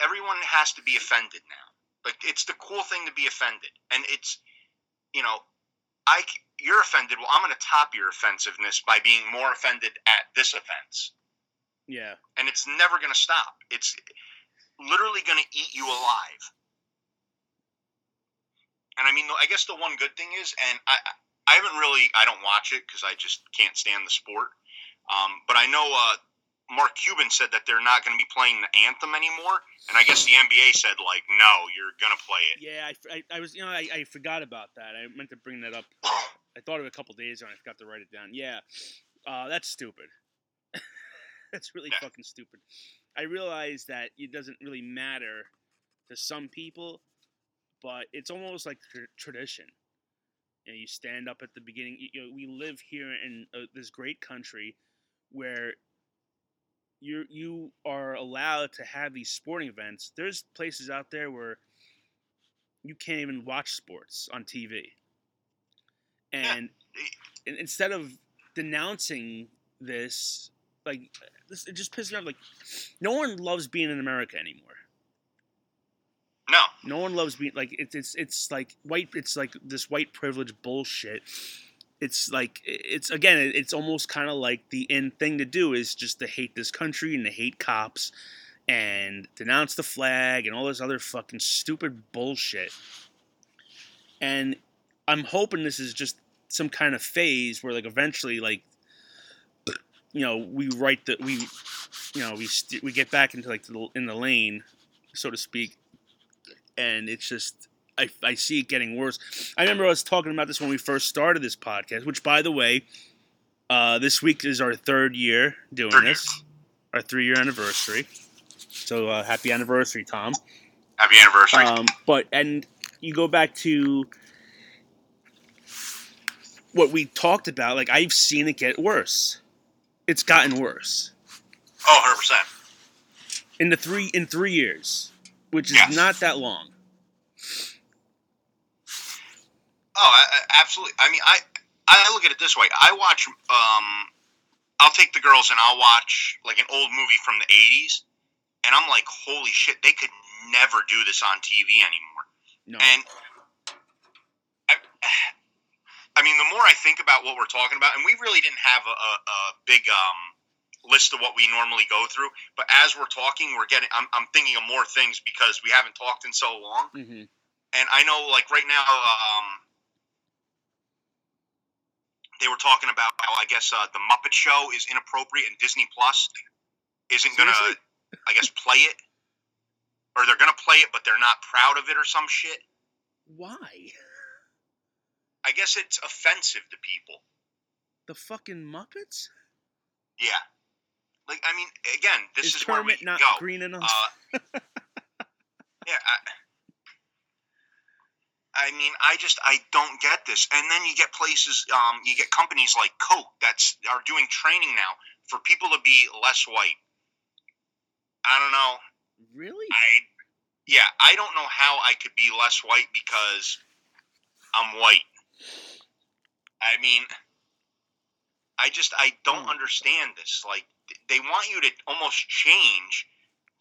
everyone has to be offended now. Like it's the cool thing to be offended, and it's, you know, I you're offended. Well, I'm going to top your offensiveness by being more offended at this offense, Yeah. and it's never going to stop. It's literally going to eat you alive. And I mean, I guess the one good thing is, and I, I haven't really, I don't watch it because I just can't stand the sport. Um, but I know uh, Mark Cuban said that they're not going to be playing the anthem anymore, and I guess the NBA said like, no, you're going to play it. Yeah, I, I, I was, you know, I, I forgot about that. I meant to bring that up. I thought of it a couple days ago and I forgot to write it down. Yeah, uh, that's stupid. that's really Yeah. fucking stupid. I realize that it doesn't really matter to some people, but it's almost like tr- tradition. You, know, you stand up at the beginning. You, you know, we live here in uh, this great country where you you are allowed to have these sporting events. There's places out there where you can't even watch sports on TV. And, and instead of denouncing this, like this, it just pisses me off. Like, no one loves being in America anymore. No, No one loves being like it's it's it's like white. It's like this white privilege bullshit. It's like it's again. It's almost kind of like the end thing to do is just to hate this country and to hate cops and denounce the flag and all this other fucking stupid bullshit. And I'm hoping this is just some kind of phase where like eventually like you know we write the we you know we st- we get back into like the, in the lane so to speak and it's just I, I see it getting worse. I remember I was talking about this when we first started this podcast, which by the way, uh, this week is our third year doing this, our three year anniversary. So uh, happy anniversary, Tom. happy anniversary. Um, but and you go back to what we talked about. Like I've seen it get worse. It's gotten worse oh, 100 percent. in the three in three years, which is Yes. not that long. Oh, I, I- absolutely. I mean, I I look at it this way. I watch. Um, I'll take the girls and I'll watch like an old movie from the '80s, and I'm like, holy shit, they could never do this on TV anymore. No. And I, I mean, the more I think about what we're talking about, and we really didn't have a, a, a big um, list of what we normally go through, but as we're talking, we're getting. I'm, I'm thinking of more things because we haven't talked in so long, hmm and I know, like right now, um, they were talking about how I guess uh, the Muppet Show is inappropriate and Disney Plus isn't gonna, I guess, play it, or they're gonna play it, but they're not proud of it or some shit. Why? I guess it's offensive to people. The fucking Muppets? Yeah. Like I mean, again, this is is, where we Kermit not go. green enough? Uh, yeah. I, I mean, I just I don't get this. And then you get places, um, you get companies like Coke that's are doing training now for people to be less white. I don't know. really? I yeah, I don't know how I could be less white because I'm white. I mean, I just I don't Hmm. understand this. Like they want you to almost change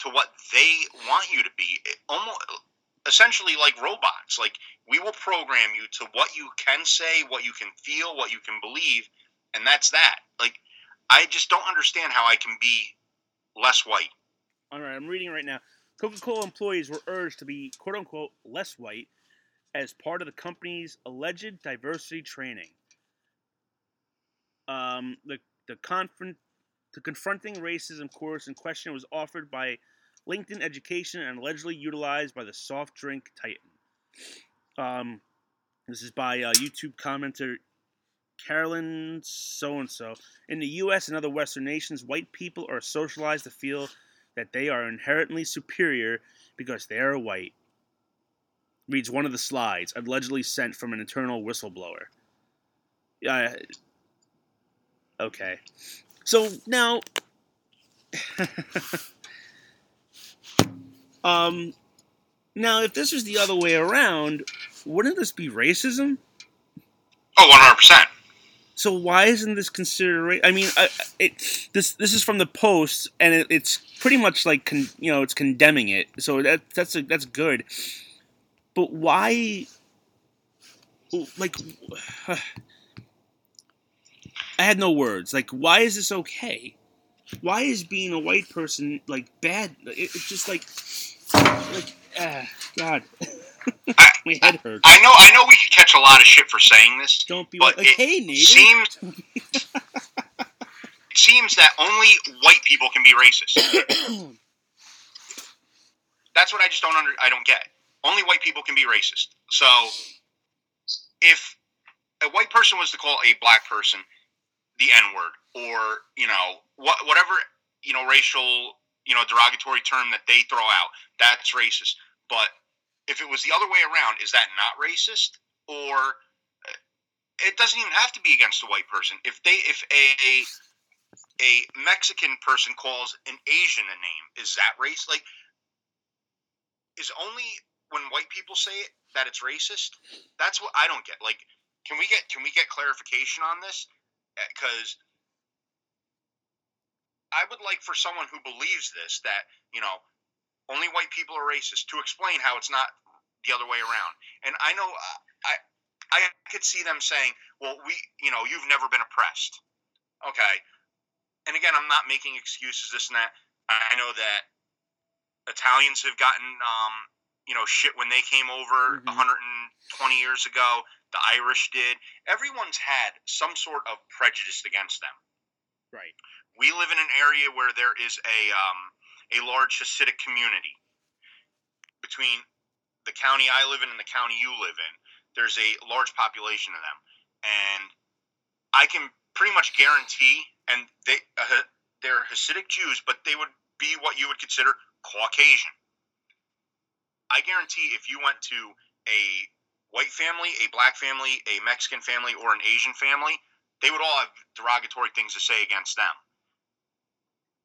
to what they want you to be. It almost essentially like robots. Like we will program you to what you can say, what you can feel, what you can believe, and that's that. Like I just don't understand how I can be less white. All right, I'm reading right now. Coca Cola employees were urged to be quote unquote less white as part of the company's alleged diversity training. Um, the the confront the confronting racism course in question was offered by LinkedIn Education and allegedly utilized by the soft drink titan. Um, this is by uh, YouTube commenter Carolyn so and so. In the U.S. and other Western nations, white people are socialized to feel that they are inherently superior because they are white. Reads one of the slides, allegedly sent from an internal whistleblower. Uh, okay. So now. um, now, if this was the other way around, wouldn't this be racism? Oh, 100%. So why isn't this considered? I mean, I, it this this is from the post, and it, it's pretty much like con, you know it's condemning it. So that that's a, that's good. But why? Like, I had no words. Like, why is this okay? Why is being a white person like bad? It, it's just like, like, ah, God, I- my head hurts. I know I know we could catch a lot of shit for saying this. Don't be but like, it hey, neighbor. seems it seems that only white people can be racist. That's what I just don't under I don't get. Only white people can be racist. So if a white person was to call a black person the N word or, you know, what whatever, you know, racial, you know, derogatory term that they throw out, that's racist. But if it was the other way around, is that not racist? Or uh, it doesn't even have to be against a white person. If they if a a Mexican person calls an Asian a name, is that race? Like, is only when white people say it that it's racist? That's what I don't get. Like, can we get can we get clarification on this? Because I would like for someone who believes this that you know only white people are racist to explain how it's not the other way around. And I know uh, I I could see them saying, "Well, we you know you've never been oppressed." Okay, and again, I'm not making excuses. This and that. I know that Italians have gotten um, you know shit when they came over Mhm. 120 years ago. The Irish did. Everyone's had some sort of prejudice against them. right. We live in an area where there is a um, a large Hasidic community between the county I live in and the county you live in. There's a large population of them, and I can pretty much guarantee, and they uh, they're Hasidic Jews, but they would be what you would consider Caucasian. I guarantee if you went to a white family, a black family, a Mexican family, or an Asian family, they would all have derogatory things to say against them.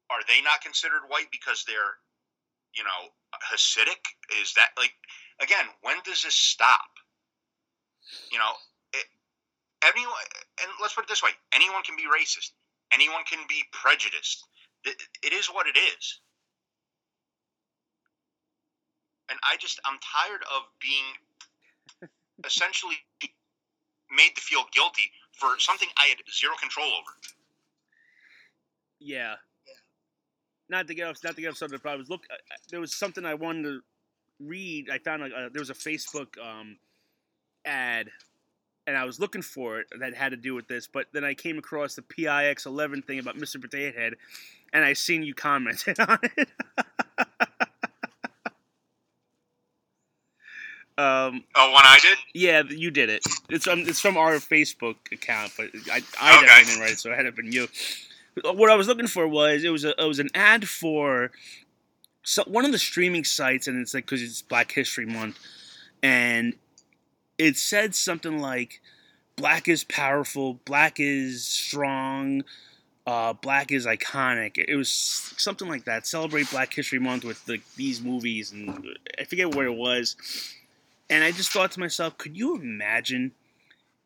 Are they not considered white because they're, you know, Hasidic? Is that like, again, when does this stop? You know, it, anyone, and let's put it this way: anyone can be racist. Anyone can be prejudiced. It, it is what it is. And I just, I'm tired of being essentially made to feel guilty for something I had zero control over. Yeah. Not to get off, not to get off subject, but I was look. uh, uh, There was something I wanted to read. I found like uh, there was a Facebook um, ad, and I was looking for it that had to do with this. But then I came across the PIX eleven thing about Mr. Potato Head, and I seen you commented on it. um, Oh, when I did? yeah, you did it. It's um, it's from our Facebook account, but I, I Okay. definitely didn't write it, so it had to have been you. What I was looking for was it was a it was an ad for so one of the streaming sites, and it's like because it's Black History Month, and it said something like "Black is powerful, Black is strong." Uh, black is iconic. It was something like that. Celebrate Black History Month with the, these movies, and I forget what it was. And I just thought to myself, could you imagine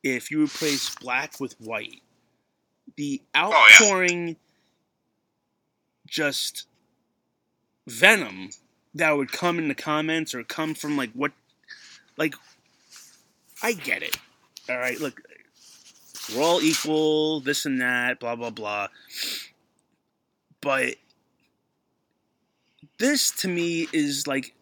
if you replace black with white? The oh, yeah. outpouring, just venom that would come in the comments or come from like what, like, I get it. All right, look, we're all equal, this and that, blah, blah, blah. But this to me is like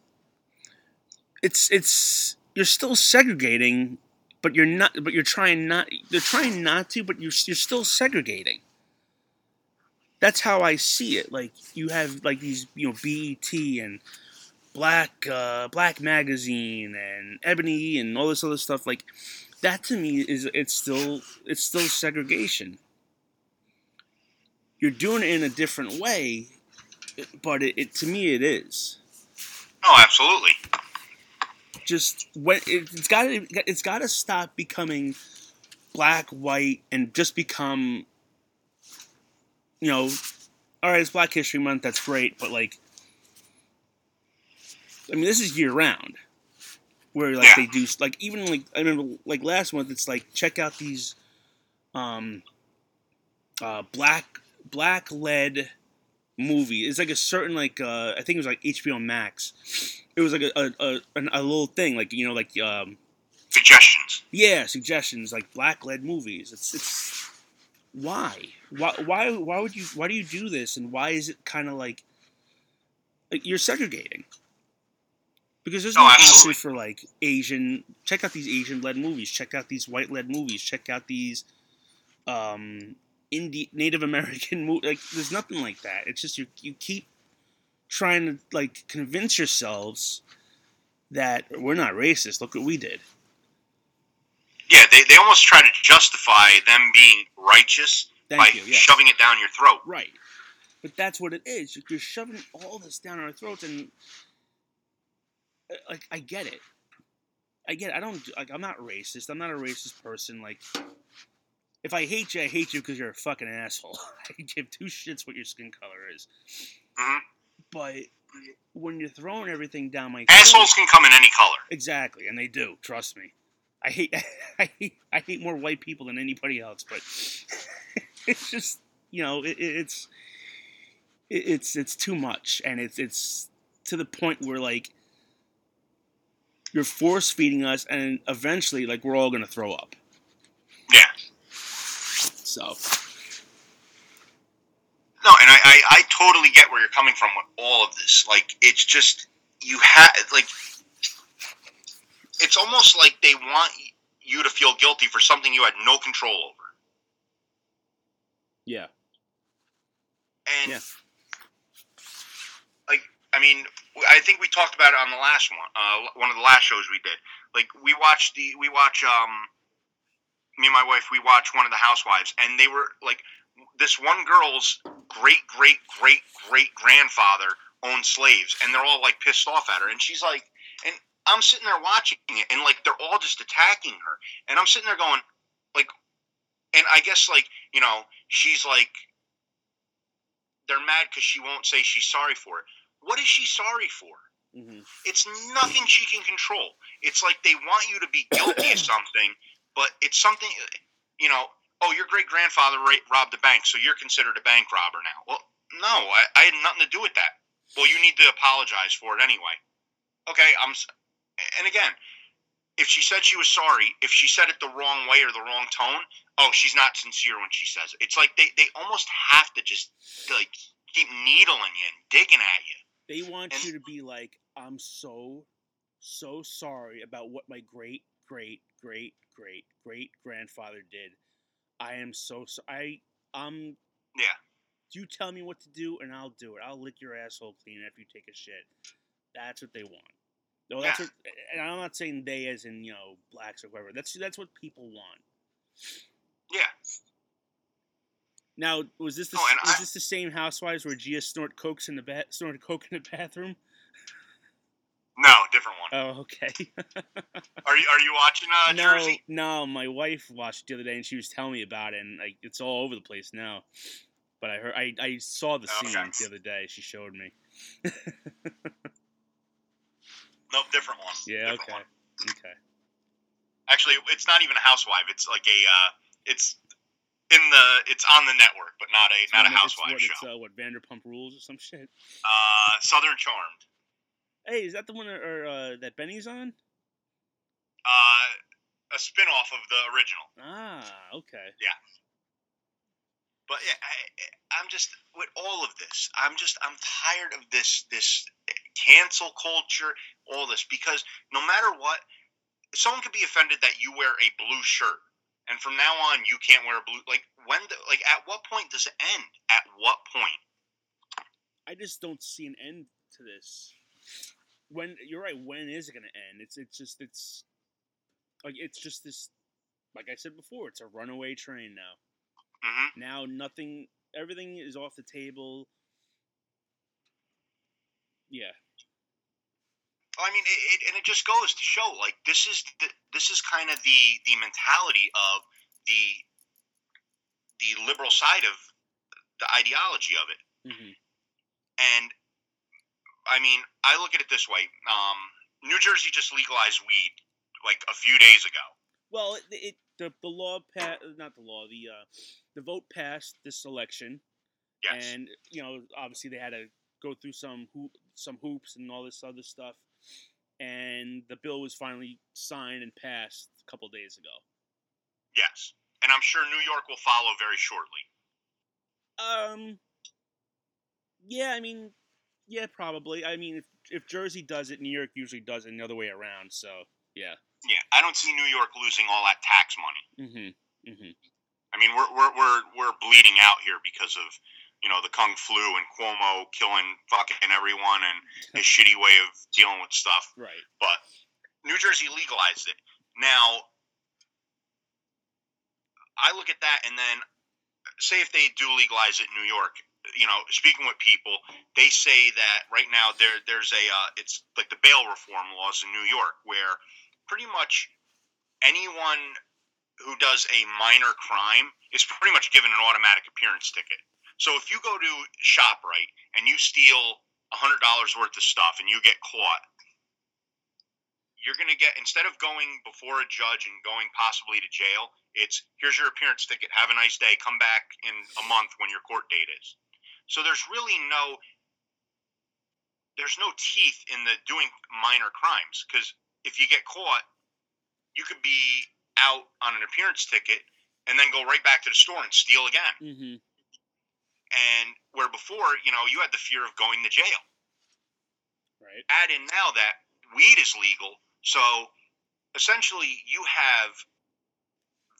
it's it's you're still segregating, but you're not. But you're trying not. They're trying not to, but you're you're still segregating. That's how I see it. Like you have like these you know BET and Black uh, Black Magazine and Ebony and all this other stuff. Like that to me is it's still it's still segregation. You're doing it in a different way, but it, it to me it is Oh, absolutely. Just when it, it's got it's got to stop becoming black white and just become you know all right it's black history month that's great but like i mean this is year round where like Yeah. they do like even like i remember like last month it's like check out these um uh black black led movie it's like a certain like uh i think it was like hbo max it was like a a, a, an- a little thing like you know like um Suggestions. yeah suggestions like black led movies. It's it's why? Why why why would you why do you do this and why is it kind of like like you're segregating? Because there's Oh, no option for like asian check out these asian led movies check out these white led movies check out these um indie native american movies like there's nothing like that. It's just you you keep trying to like convince yourselves that we're not racist look what we did Yeah, they, they almost try to justify them being righteous thank by you yeah shoving it down your throat. Right. But that's what it is. You're shoving all this down our throats, and uh, like I get it. I get. It. I don't like. I'm not racist. I'm not a racist person. Like, if I hate you, I hate you because you're a fucking asshole. I give two shits what your skin color is. Mhm. But when you're throwing everything down my Assholes can come in any color. Exactly, and they do. Trust me. I hate I hate I hate more white people than anybody else, but it's just you know it- it's it, it's it's too much, and it's it's to the point where like you're force feeding us, and eventually like we're all gonna throw up. Yeah. So No, and I, I, I totally get where you're coming from with all of this. Like, it's just, you have, like, it's almost like they want you to feel guilty for something you had no control over. yeah, And, Yeah. like, I mean, I think we talked about it on the last one, uh, one of the last shows we did. Like, we watched the, we watch, um, me and my wife, we watch one of the housewives, and they were like, this one girl's great, great, great, great grandfather owned slaves, and they're all like pissed off at her, and she's like, and I'm sitting there watching it, and like they're all just attacking her, and I'm sitting there going, like, and I guess like you know she's like, they're mad because she won't say she's sorry for it. What is she sorry for? hmm It's nothing she can control. It's like they want you to be guilty of something, but it's something, you know. Oh, your great grandfather robbed a bank, so you're considered a bank robber now. Well, no, I, I had nothing to do with that. Well, you need to apologize for it anyway. Okay, I'm. And again, if she said she was sorry, if she said it the wrong way or the wrong tone, oh, she's not sincere when she says it. It's like they, they almost have to just like keep needling you and digging at you. They want And- you to be like, I'm so, so sorry about what my great, great, great, great, great grandfather did. I am so sorry. I, um, Yeah. You tell me what to do, and I'll do it. I'll lick your asshole clean after you take a shit. That's what they want. No, that's Yeah. what, and I'm not saying they as in you know blacks or whatever. That's that's what people want. Yeah. Now, was this the Oh, was I- this the same Housewives where Gia snort cokes in the ba- snorted coke in the bathroom? No, different one. Oh, okay. Are you are you watching uh, no, Jersey? no, my wife watched it the other day and she was telling me about it, and like it's all over the place now. But I heard, I, I saw the Okay. scene the other day. She showed me. No, different one. Yeah, Different okay, one. okay. Actually, it's not even a housewife. It's like a uh, it's in the it's on the network, but not a It's not a one- it's housewife what, show. It's uh, what Vanderpump Rules or some shit. Uh, Southern Charmed. Hey, is that the one or, or uh, that Benny's on? Uh, a spin-off of the original. Ah, okay. Yeah. But yeah, I, I'm just with all of this. I'm just I'm tired of this this cancel culture, all this because no matter what, someone could be offended that you wear a blue shirt, and from now on you can't wear a blue. Like when? The, like at what point does it end? At what point? I just don't see an end to this. When you're right, when is it gonna end? It's it's just it's like it's just this. Like I said before, it's a runaway train now. hmm Now nothing, everything is off the table. Yeah, I mean, it, it, and it just goes to show, like this is the, this is kind of the the mentality of the the liberal side of the ideology of it. hmm And I mean, I look at it this way: um, New Jersey just legalized weed like a few days ago. Well, it, it the the law passed, not the law the uh the vote passed this election, Yes. and you know obviously they had to go through some hoop some hoops and all this other stuff, and the bill was finally signed and passed a couple days ago. yes. And I'm sure New York will follow very shortly. Um. Yeah, I mean, yeah, probably. I mean, if if Jersey does it, New York usually does it the other way around. So yeah. Yeah, I don't see New York losing all that tax money. Mm-hmm. Mm-hmm. I mean, we're we're we're, we're bleeding out here because of you know the Kung flu and Cuomo killing fucking everyone and his shitty way of dealing with stuff. Right. but New Jersey legalized it. Now, I look at that and then say if they do legalize it in New York, you know, speaking with people, they say that right now there there's a uh, it's like the bail reform laws in New York where pretty much anyone who does a minor crime is pretty much given an automatic appearance ticket. So if you go to ShopRite and you steal $100 worth of stuff and you get caught, you're going to get instead of going before a judge and going possibly to jail it's here's your appearance ticket. Have a nice day. Come back in a month when your court date is so there's really no there's no teeth in the doing minor crimes because if you get caught you could be out on an appearance ticket and then go right back to the store and steal again Mm-hmm. and where before you know you had the fear of going to jail Right. add in now that weed is legal. So essentially, you have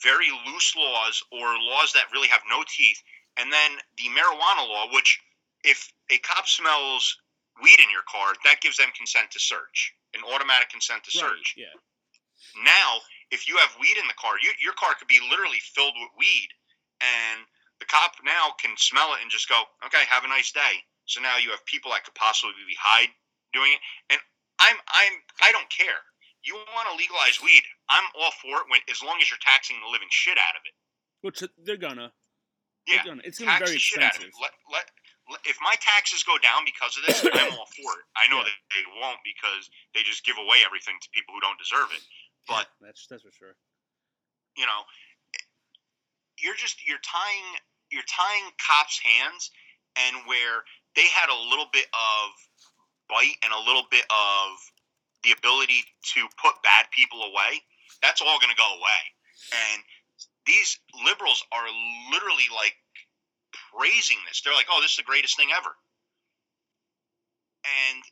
very loose laws or laws that really have no teeth. And then the marijuana law, which if a cop smells weed in your car, that gives them consent to search, an automatic consent to Right. search. Yeah. Now, if you have weed in the car, you, your car could be literally filled with weed, and the cop now can smell it and just go, "Okay, have a nice day." So now you have people that could possibly be hide doing it, and I'm I'm I don't care. You want to legalize weed? I'm all for it when, as long as you're taxing the living shit out of it. Which they're gonna. Yeah, gonna. It's gonna be very the shit out of expensive. it. Let let if my taxes go down because of this, I'm all for it. I know Yeah. that they won't because they just give away everything to people who don't deserve it. But that's that's for sure. you know, you're just you're tying you're tying cops' hands, and where they had a little bit of bite and a little bit of the ability to put bad people away, that's all going to go away. And these liberals are literally like praising this. They're like, "Oh, this is the greatest thing ever." And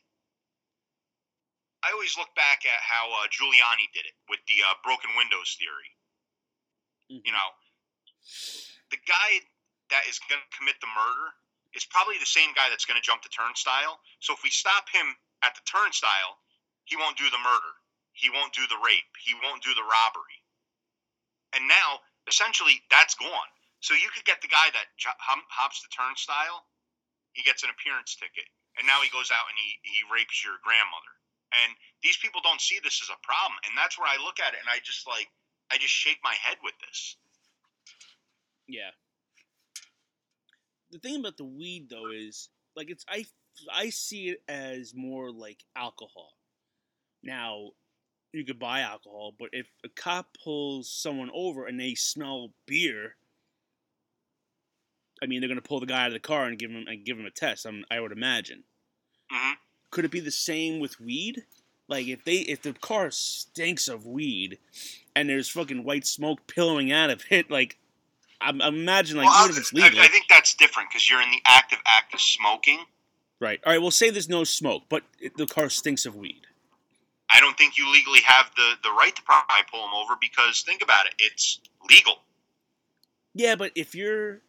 I always look back at how uh, Giuliani did it with the uh, broken windows theory. Mhm. You know, the guy that is going to commit the murder is probably the same guy that's going to jump the turnstile. So if we stop him at the turnstile, he won't do the murder. He won't do the rape. He won't do the robbery. And now, essentially, that's gone. So you could get the guy that hops the turnstile, he gets an appearance ticket, and now he goes out and he, he rapes your grandmother. And these people don't see this as a problem, and that's where I look at it, and I just like, I just shake my head with this. Yeah. The thing about the weed though is like it's I I see it as more like alcohol. Now, you could buy alcohol, but if a cop pulls someone over and they smell beer, I mean they're gonna pull the guy out of the car and give him and give him a test. I'm, I would imagine. hmm Could it be the same with weed? Like if they if the car stinks of weed and there's fucking white smoke pillowing out of it, like I'm, I'm imagining like well, even if it's I- legal. I, I think that's different because you're in the active act of smoking. Right. All right. We'll say there's no smoke, but it, the car stinks of weed. I don't think you legally have the, the right to probably pull him over because think about it, it's legal. Yeah, but if you're,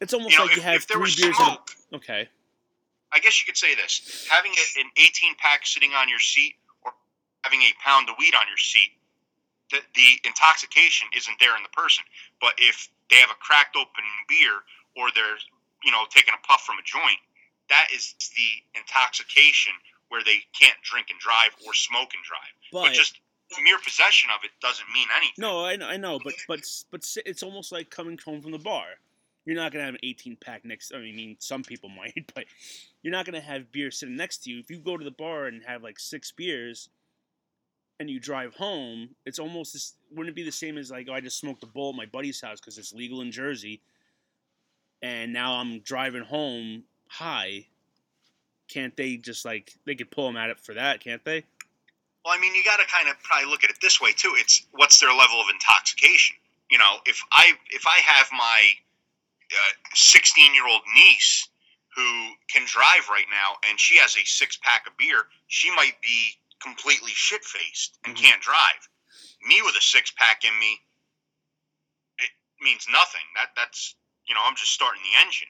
it's almost You know, like if, you have if there three was beers. smoke, a, okay. I guess you could say this: having a, an 18 pack sitting on your seat, or having a pound of weed on your seat, the, the intoxication isn't there in the person. But if they have a cracked open beer, or they're you know taking a puff from a joint, that is the intoxication where they can't drink and drive or smoke and drive. But, But just mere possession of it doesn't mean anything. no, I know, I know, but but but it's almost like coming home from the bar. You're not gonna have an 18 pack next. I mean, some people might, but you're not gonna have beer sitting next to you. If you go to the bar and have like six beers, and you drive home, it's almost this. Wouldn't it be the same as like, oh, I just smoked a bowl at my buddy's house because it's legal in Jersey, and now I'm driving home high. Can't they just like they could pull them at it for that? Can't they? Well, I mean, you got to kind of probably look at it this way too. It's what's their level of intoxication. You know, if I if I have my sixteen year old niece who can drive right now and she has a six pack of beer, she might be completely shit faced and Mhm. can't drive. Me with a six pack in me, it means nothing. That that's you know I'm just starting the engine.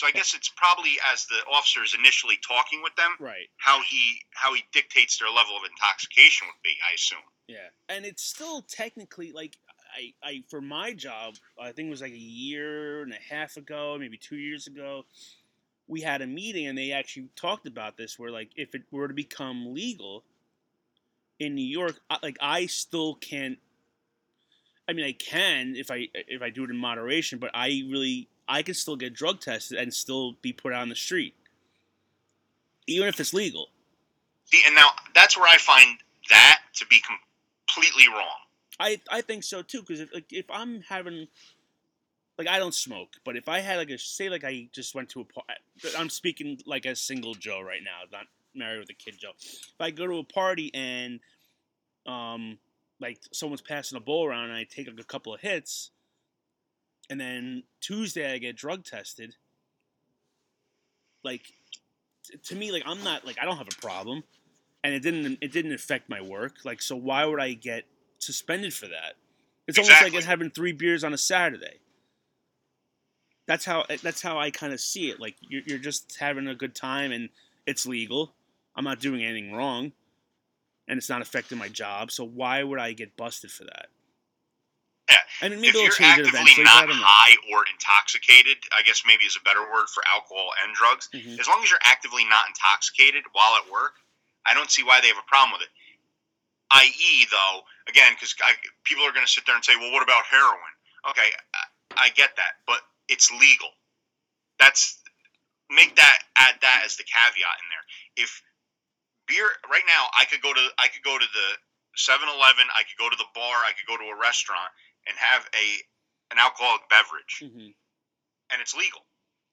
So I guess it's probably as the officer is initially talking with them, Right. how he how he dictates their level of intoxication would be. I assume. Yeah, and it's still technically like I, I for my job, I think it was like a year and a half ago, maybe two years ago, we had a meeting and they actually talked about this. Where like if it were to become legal in New York, like I still can't. I mean, I can if I if I do it in moderation, but I really I can still get drug tested and still be put out on the street, even if it's legal. See, and now that's where I find that to be completely wrong. I I think so too because if like, if I'm having like I don't smoke, but if I had like a say like I just went to a party, I'm speaking like a single Joe right now, not married with a kid Joe. If I go to a party and um like someone's passing a bowl around and I take like a couple of hits, and then Tuesday I get drug tested, like t- to me like I'm not like I don't have a problem, and it didn't it didn't affect my work. Like so why would I get suspended for that? It's almost like Exactly. it having three beers on a Saturday. That's how eh, that's how I kind of see it. Like you're, you're just having a good time and it's legal. I'm not doing anything wrong, and it's not affecting my job. So why would I get busted for that? Yeah. I mean, if maybe they'll you're change actively eventually, not high or intoxicated, I guess maybe is a better word for alcohol and drugs. Mhm. As long as you're actively not intoxicated while at work, I don't see why they have a problem with it. I.e., though, again, because people are going to sit there and say, "Well, what about heroin?" Okay, I, I get that, but it's legal. That's make that add that as the caveat in there. If beer right now, I could go to I could go to the 7-Eleven, I could go to the bar, I could go to a restaurant and have a an alcoholic beverage, hmm and it's legal.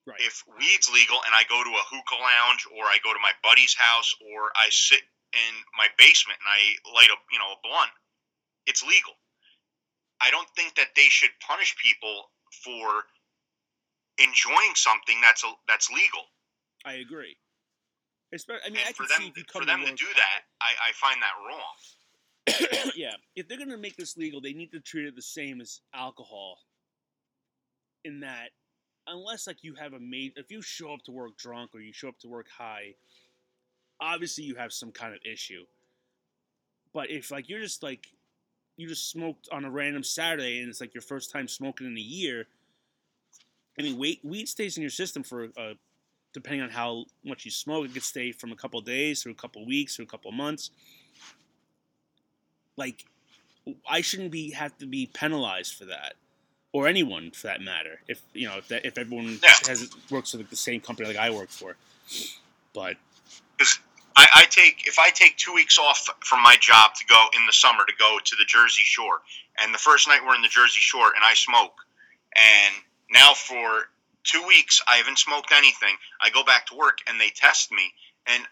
Right. If weed's legal and I go to a hookah lounge or I go to my buddy's house or I sit in my basement and I light a you know a blunt, it's legal. I don't think that they should punish people for enjoying something that's a, that's legal. I agree. Espe- I mean, I for them for them to do that, I, I find that wrong. yeah, if they're gonna make this legal, they need to treat it the same as alcohol. In that, unless like you have a mate, if you show up to work drunk or you show up to work high, obviously you have some kind of issue. But if like you're just like you just smoked on a random Saturday and it's like your first time smoking in a year, I mean, weed, weed stays in your system for uh, depending on how much you smoke. It could stay from a couple days through a couple weeks through a couple months. Like, I shouldn't be have to be penalized for that, or anyone for that matter. If you know if that if everyone Yeah. has works for like the same company like I work for, but I, I take if I take two weeks off from my job to go in the summer to go to the Jersey Shore, and the first night we're in the Jersey Shore and I smoke, and now for two weeks I haven't smoked anything. I go back to work and they test me, and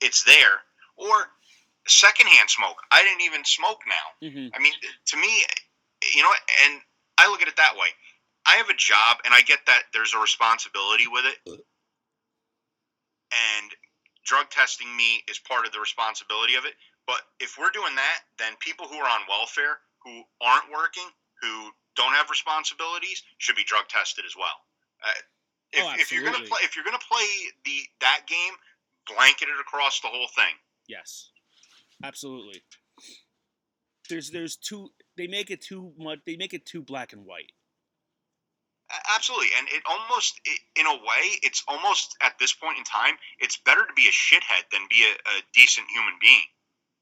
it's there. Or secondhand smoke. I didn't even smoke now. mhm, I mean, to me, you know, and I look at it that way. I have a job, and I get that there's a responsibility with it. And drug testing me is part of the responsibility of it. But if we're doing that, then people who are on welfare, who aren't working, who don't have responsibilities, should be drug tested as well. Uh, if, Oh, if you're gonna play, if you're gonna play the that game, blanket it across the whole thing. yes, absolutely. There's there's too they make it too much. They make it too black and white. Absolutely, and it almost, in a way, it's almost at this point in time, it's better to be a shithead than be a, a decent human being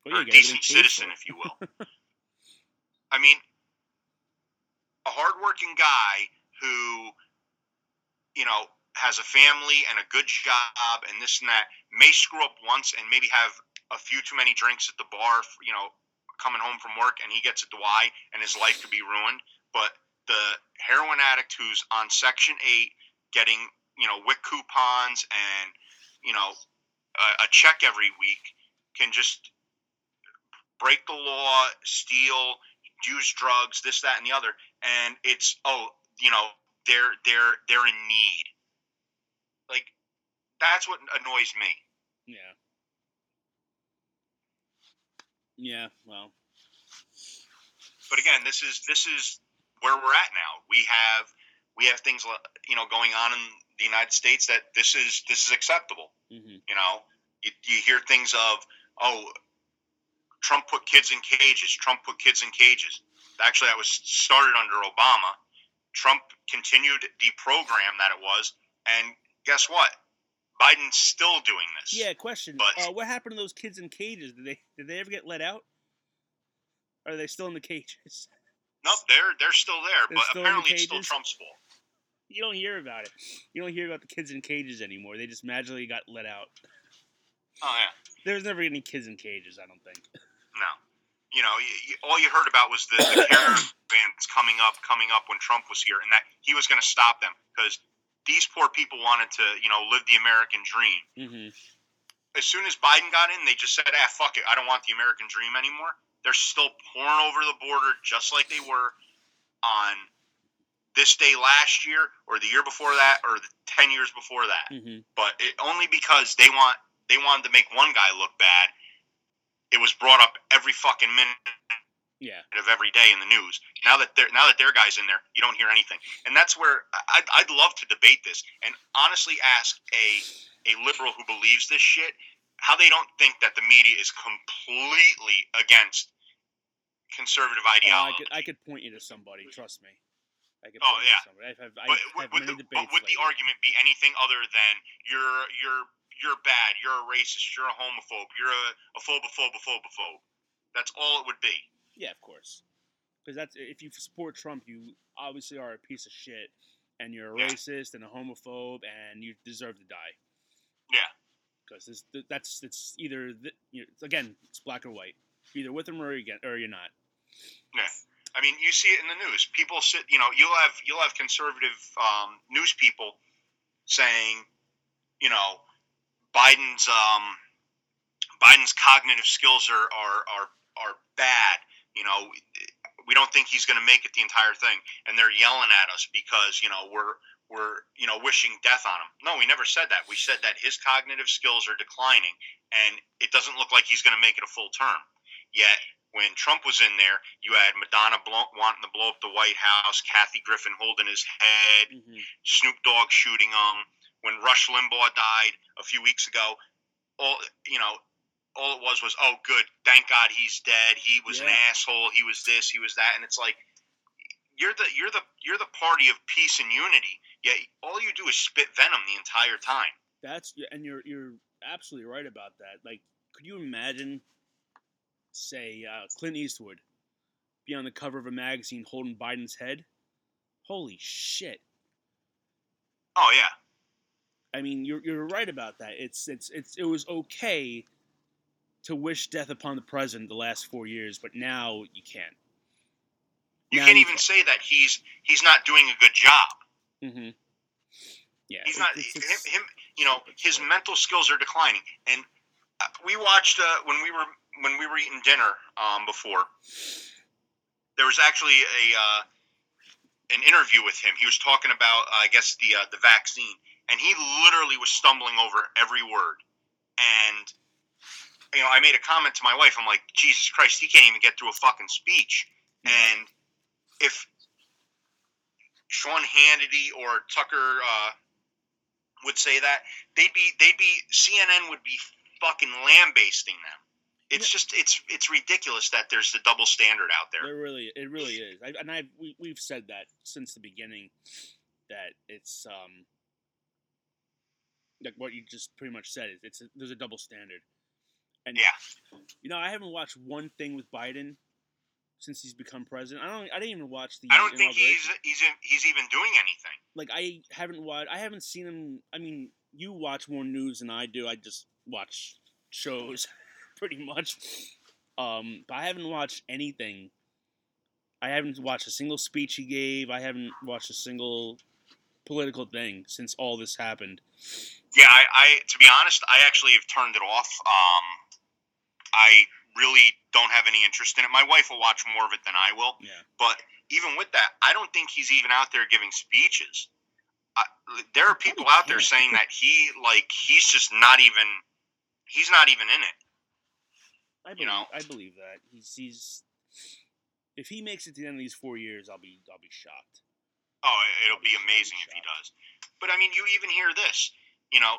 Well, or a you gotta get decent citizen, if you will. I mean, a hardworking guy who, you know, has a family and a good job and this and that may screw up once and maybe have a few too many drinks at the bar, you know, coming home from work and he gets a DUI and his life could be ruined. But the heroin addict who's on Section 8 getting, you know, WIC coupons and, you know, a, a check every week can just break the law, steal, use drugs, this, that, and the other, and it's oh, you know, they're they're they're in need. Like that's what annoys me. Yeah. Yeah. Well. But again, this is this is where we're at now. We have we have things you know going on in the United States that this is this is acceptable. hmm You know, you, you hear things of oh, Trump put kids in cages. Trump put kids in cages. Actually, that was started under Obama. Trump continued the program that it was, and guess what? Biden's still doing this. Yeah. Question. But- uh, what happened to those kids in cages? Did they did they ever get let out? Or are they still in the cages? Nope, they're they're still there, They're but still in the apparently it's still? Trump's fault. You don't hear about it. You don't hear about the kids in cages anymore. They just magically got let out. Oh yeah. There's never any kids in cages. I don't think. No. You know, you, all you heard about was the, the caravans coming up, coming up when Trump was here, and that he was going to stop them because these poor people wanted to, you know, live the American dream. hmm As soon as Biden got in, they just said, "Ah, fuck it, I don't want the American dream anymore." They're still pouring over the border just like they were on this day last year, or the year before that, or the ten years before that. hmm But it, only because they want they wanted to make one guy look bad. It was brought up every fucking minute Yeah. of every day in the news. Now that they're now that their guys in there, you don't hear anything, and that's where I- I'd, I'd love to debate this and honestly ask a a liberal who believes this shit how they don't think that the media is completely against conservative Oh, I ideology. could I could point you to somebody. Trust me. I could. Oh, point you yeah. to somebody. I've, I've, but I've would, had would many the, but would the argument be anything other than you're you're you're bad, you're a racist, you're a homophobe, you're a, a phobophobe, phobophobe? That's all it would be. Yeah, of course. Because that's if you support Trump, you obviously are a piece of shit, and you're a Yeah. racist and a homophobe, and you deserve to die. Yeah. Because that's it's either th- you again it's black or white. You're either with them or you're, or you're not. Yeah. I mean, you see it in the news. People sit, you know, you'll have you'll have conservative um, news people saying, you know, Biden's um, Biden's cognitive skills are are are, are bad. You know, we don't think he's going to make it the entire thing, and they're yelling at us because you know we're we're you know wishing death on him. No, we never said that. We said that his cognitive skills are declining, and it doesn't look like he's going to make it a full term. Yet when Trump was in there, you had Madonna blow, wanting to blow up the White House, Kathy Griffin holding his head, Mm-hmm. Snoop Dogg shooting him. When Rush Limbaugh died a few weeks ago, all you know, all it was was, oh, good, thank God he's dead. He was an asshole. He was this. He was that. And it's like, you're the you're the you're the party of peace and unity. Yet all you do is spit venom the entire time. That's and you're you're absolutely right about that. Like, could you imagine, say, uh, Clint Eastwood be on the cover of a magazine holding Biden's head? Holy shit! Oh yeah, I mean, you're you're right about that. It's it's it's it was okay to wish death upon the president the last four years, but now you can't. you Now can't you even say that he's he's not doing a good job. Mm-hmm. Yeah, He's not him, him. You know, his mental skills are declining. And uh, we watched uh, when we were when we were eating dinner um, before. There was actually a uh, an interview with him. He was talking about, uh, I guess, the uh, the vaccine, and he literally was stumbling over every word. And you know, I made a comment to my wife. I'm like, Jesus Christ, he can't even get through a fucking speech. Yeah. And if Sean Hannity or Tucker uh, would say that, they'd be they'd be CNN would be fucking lambasting them. It's just it's it's ridiculous that there's the double standard out there. There really, it really is. I, and I we we've said that since the beginning that it's um like what you just pretty much said. Is it's a, there's a double standard. And Yeah. you know, I haven't watched one thing with Biden since he's become president. I don't. I didn't even watch the. I don't think he's he's in, he's even doing anything. like I haven't watched. I haven't seen him. I mean, you watch more news than I do. I just watch shows, pretty much. Um, but I haven't watched anything. I haven't watched a single speech he gave. I haven't watched a single political thing since all this happened. Yeah, I, I to be honest, I actually have turned it off. Um, I really don't have any interest in it. My wife will watch more of it than I will. Yeah. But even with that, I don't think he's even out there giving speeches. I, there are people out there saying that he like he's just not even he's not even in it. I believe, You know? I believe that he's he's. If he makes it to the end of these four years, I'll be I'll be shocked. Oh, it'll be amazing if he does. But I mean, you even hear this. You know,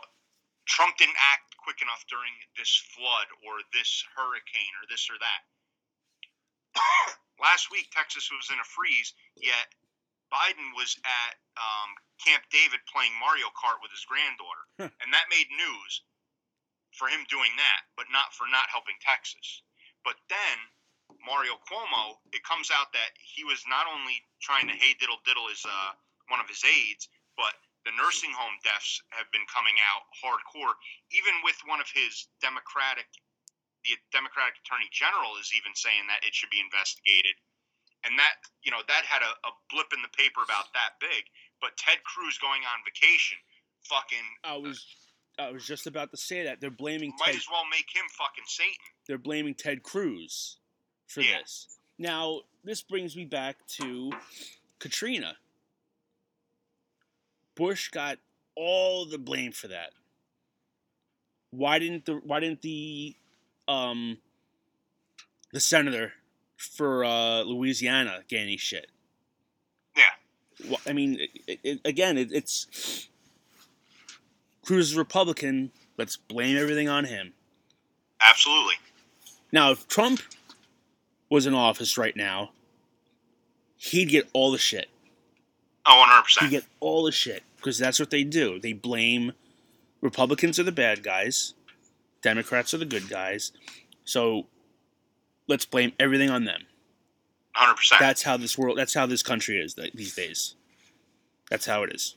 Trump didn't act quick enough during this flood or this hurricane or this or that. Last week, Texas was in a freeze, yet Biden was at um, Camp David playing Mario Kart with his granddaughter, and that made news for him doing that, but not for not helping Texas. But then Mario Cuomo, it comes out that he was not only trying to hey diddle diddle his uh, one of his aides, but the nursing home deaths have been coming out hardcore. Even with one of his Democratic, the Democratic Attorney General is even saying that it should be investigated. And that you know that had a, a blip in the paper about that big. But Ted Cruz going on vacation, fucking I was I was just about to say that they're blaming might Ted as well make him fucking Satan. they're blaming Ted Cruz for Yeah. this. Now, this brings me back to Katrina. Bush got all the blame for that. Why didn't the why didn't the um the senator for uh, Louisiana get any shit? Yeah. Well, I mean, it, it, again, it, it's Cruz is Republican. Let's blame everything on him. Absolutely. Now, if Trump was in office right now, he'd get all the shit. Oh, 100 He'd percent. get all the shit because that's what they do. They blame Republicans are the bad guys, Democrats are the good guys. So let's blame everything on them. 100 percent. That's how this world. That's how this country is these days. That's how it is.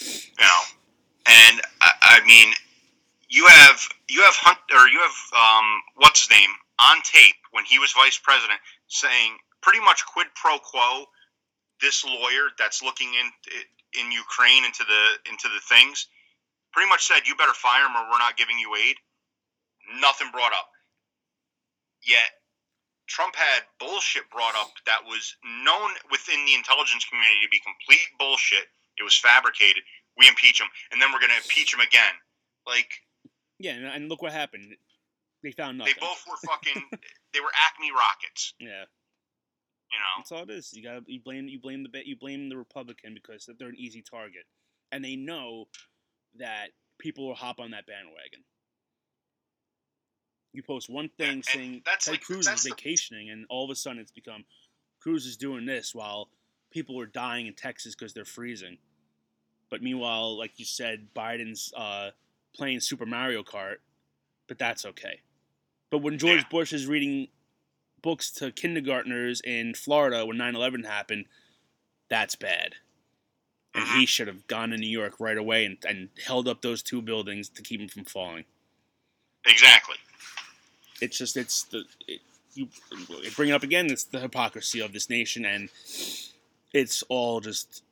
You know, and I, I mean, you have you have Hunt or you have um, what's his name on tape when he was vice president saying pretty much quid pro quo. This lawyer that's looking in in Ukraine into the into the things pretty much said you better fire him or we're not giving you aid. Nothing brought up. Yet Trump had bullshit brought up that was known within the intelligence community to be complete bullshit. It was fabricated. We impeach him, and then we're going to impeach him again. Like, yeah, and look what happened. They found nothing. They both were fucking. they were Acme rockets. Yeah. You know. That's all it is. You got you blame you blame the you blame the Republican because they're an easy target, and they know that people will hop on that bandwagon. You post one thing and saying that's Ted like- Cruz that's is the- vacationing, and all of a sudden it's become Cruz is doing this while people are dying in Texas because they're freezing. But meanwhile, like you said, Biden's uh, playing Super Mario Kart, but that's okay. But when George Yeah. Bush is reading books to kindergartners in Florida when 9/11 happened, that's bad. And he mm-hmm. should have gone to New York right away and, and held up those two buildings to keep him from falling. Exactly. It's just it's the it, you bring it up again. It's the hypocrisy of this nation, and it's all just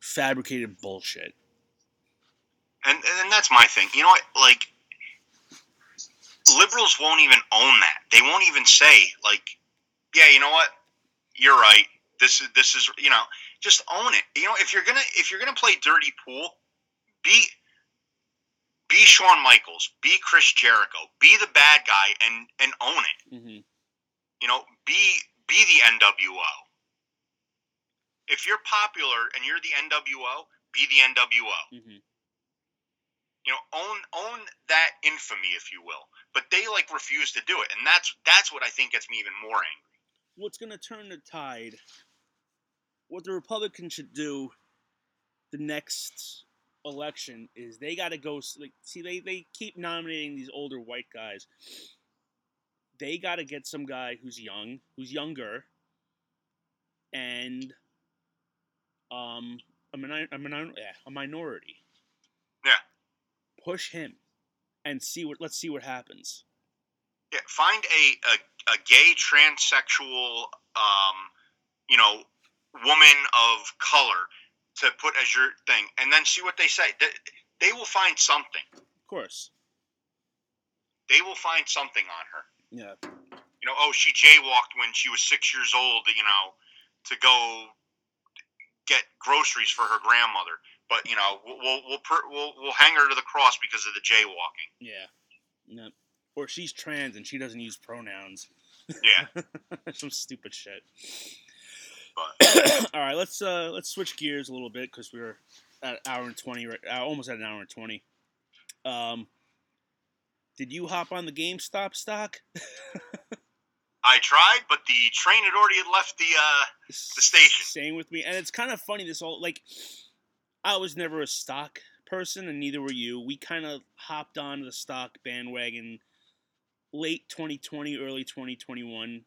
fabricated bullshit. And and that's my thing. You know what? Like liberals won't even own that. They won't even say like, yeah, you know what? You're right. This is this is you know, just own it. You know, if you're gonna if you're gonna play dirty pool, be be Shawn Michaels, be Chris Jericho, be the bad guy, and and own it. Mm-hmm. You know, be be the NWO. If you're popular and you're the NWO, be the NWO. Mm-hmm. You know own own that infamy if you will but they like refuse to do it and that's that's what i think gets me even more angry What's going to turn the tide? What the Republicans should do the next election is they got to go. Like, see, they they keep nominating these older white guys. They got to get some guy who's young, who's younger, and um, a, minor, a, minor, yeah, a minority. Yeah. Push him, and see what. Let's see what happens. yeah find a a, a gay transsexual um you know woman of color to put as your thing and then see what they say they, they will find something Of course. they will find something on her Yeah. you know oh she jaywalked when she was six years old you know to go get groceries for her grandmother but you know we'll we'll we'll, we'll, we'll hang her to the cross because of the jaywalking Yeah. Yeah. Or she's trans and she doesn't use pronouns. yeah Some stupid shit. but All right, let's uh let's switch gears a little bit because we're at an hour and twenty, right? Uh, almost at an hour and twenty. Um, did you hop on the GameStop stock? I tried, but the train had already left the uh, the station. Same with me, and it's kind of funny. This all like, I was never a stock person, and neither were you. We kind of hopped on the stock bandwagon late 2020, early 2021.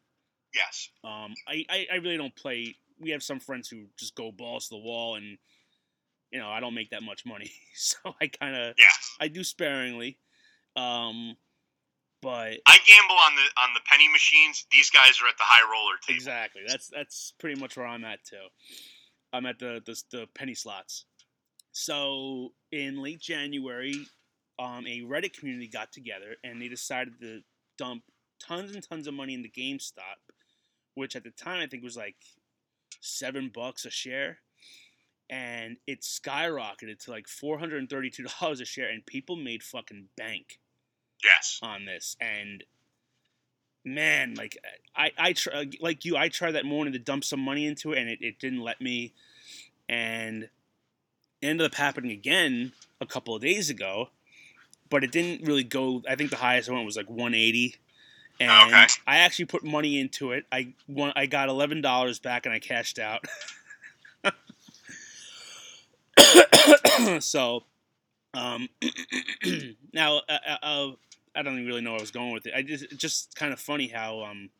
yes. Um, I, I, I really don't play. We have some friends who just go balls to the wall, and you know I don't make that much money, so I kind of Yeah. I do sparingly. Um, but I gamble on the on the penny machines. These guys are at the high roller table. exactly, that's that's pretty much where I'm at too. I'm at the the, the penny slots. So in late January, um, a Reddit community got together and they decided to dump tons and tons of money into GameStop, which at the time I think was like seven bucks a share, and it skyrocketed to like four hundred and thirty-two dollars a share, and people made fucking bank Yes. on this, and man, like I I try, like you, I tried that morning to dump some money into it, and it, it didn't let me, and it ended up happening again a couple of days ago, but it didn't really go. I think the highest I went was like 180. And Okay. I actually put money into it. I won, I got eleven dollars back and I cashed out. so, um, now uh, uh, uh, I don't even really know where I was going with it. I just it's just kind of funny how um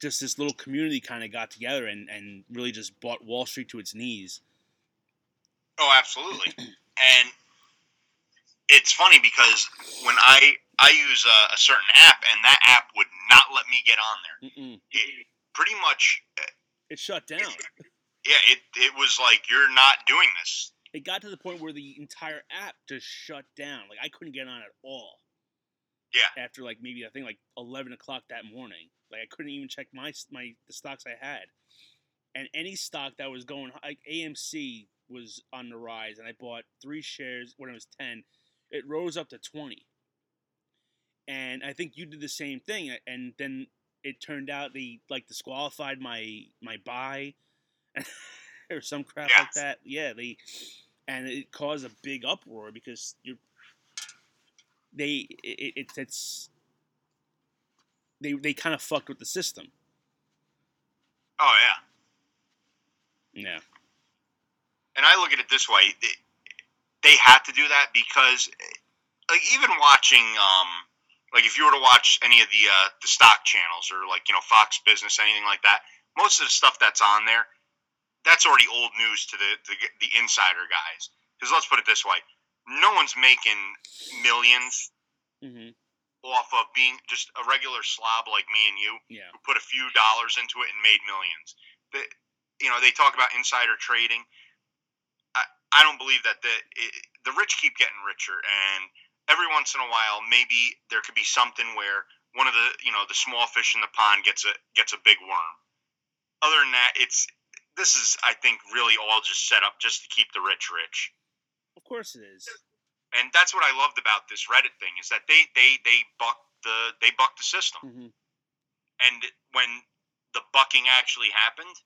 just this little community kind of got together and and really just brought Wall Street to its knees. Oh, absolutely. and it's funny because when I I use a, a, certain app, and that app would not let me get on there. It, pretty much, uh, it shut down. It, yeah, it it was like you're not doing this. It got to the point where the entire app just shut down. Like I couldn't get on at all. Yeah. After like maybe I think like eleven o'clock that morning, like I couldn't even check my my the stocks I had, and any stock that was going like AMC was on the rise, and I bought three shares when it was ten. It rose up to twenty, and I think you did the same thing, and then it turned out they like disqualified my my buy or some crap like that. Yeah, they and it caused a big uproar because you're they it, it it's they they kind of fucked with the system. Oh yeah. Yeah. And I look at it this way: they, they had to do that because, like, even watching, um, like, if you were to watch any of the uh, the stock channels or like you know Fox Business, anything like that, most of the stuff that's on there, that's already old news to the the, the insider guys. Because let's put it this way: no one's making 1000000s mm-hmm. Off of being just a regular slob like me and you, yeah. who put a few dollars into it and made millions. The, you know, they talk about insider trading. I don't believe that the it, the rich keep getting richer, and every once in a while, maybe there could be something where one of the you know the small fish in the pond gets a gets a big worm. Other than that, it's this is I think really all just set up just to keep the rich rich. Of course it is. And that's what I loved about this Reddit thing is that they they they buck the they buck the system. Mm-hmm. And when the bucking actually happened,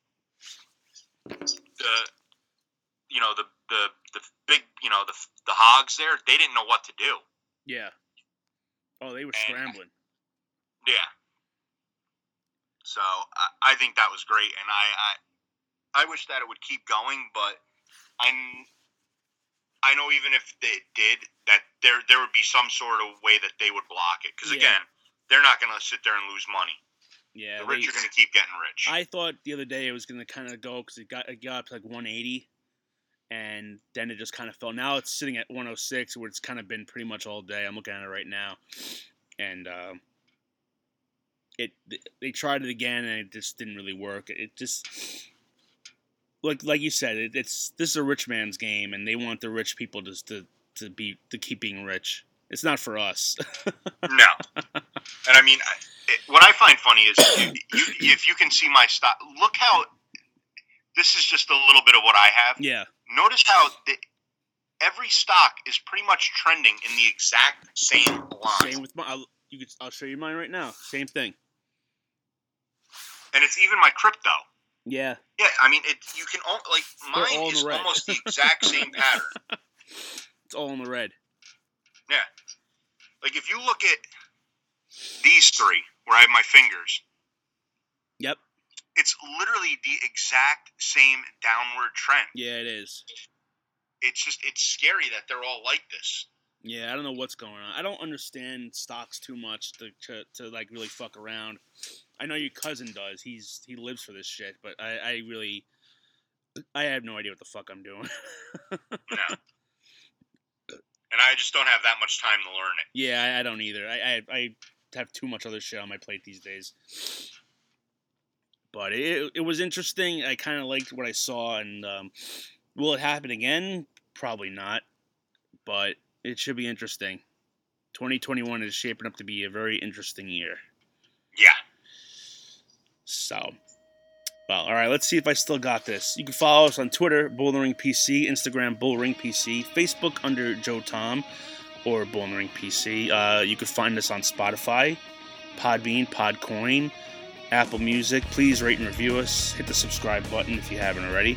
the you know the the the big you know the the hogs there they didn't know what to do. Yeah. Oh, they were and, scrambling. Yeah. So I, I think that was great, and I, I I wish that it would keep going, but I'm I know even if they did that there there would be some sort of way that they would block it because yeah. again they're not going to sit there and lose money. Yeah, the rich they, are going to keep getting rich. I thought the other day it was going to kind of go because it got it got up to like 180, and then it just kind of fell. Now it's sitting at 106, where it's kind of been pretty much all day. I'm looking at it right now, and uh, it they tried it again, and it just didn't really work. It just like like you said, it, it's this is a rich man's game, and they want the rich people just to to be to keep being rich. It's not for us. no, and I mean, it, what I find funny is you, you, if you can see my stock. Look how this is just a little bit of what I have. Yeah. Notice how the, every stock is pretty much trending in the exact same line. Same with my. I'll, you could, I'll show you mine right now. Same thing. And it's even my crypto. Yeah. Yeah, I mean, it. You can all like mine is the almost the exact same pattern. It's all in the red. Yeah. Like if you look at these three, where I have my fingers. Yep. It's literally the exact same downward trend. Yeah, it is. It's just it's scary that they're all like this. Yeah, I don't know what's going on. I don't understand stocks too much to, to, to like really fuck around. I know your cousin does. He's he lives for this shit, but I, I really I have no idea what the fuck I'm doing. no. And I just don't have that much time to learn it. Yeah, I, I don't either. I, I I have too much other shit on my plate these days. But it it was interesting. I kind of liked what I saw, and um, will it happen again? Probably not. But it should be interesting. 2021 is shaping up to be a very interesting year. Yeah. So, well, all right. Let's see if I still got this. You can follow us on Twitter, Bullring PC, Instagram, Bullring PC, Facebook under Joe Tom or Bullring PC. Uh, you can find us on Spotify, Podbean, Podcoin, Apple Music. Please rate and review us. Hit the subscribe button if you haven't already.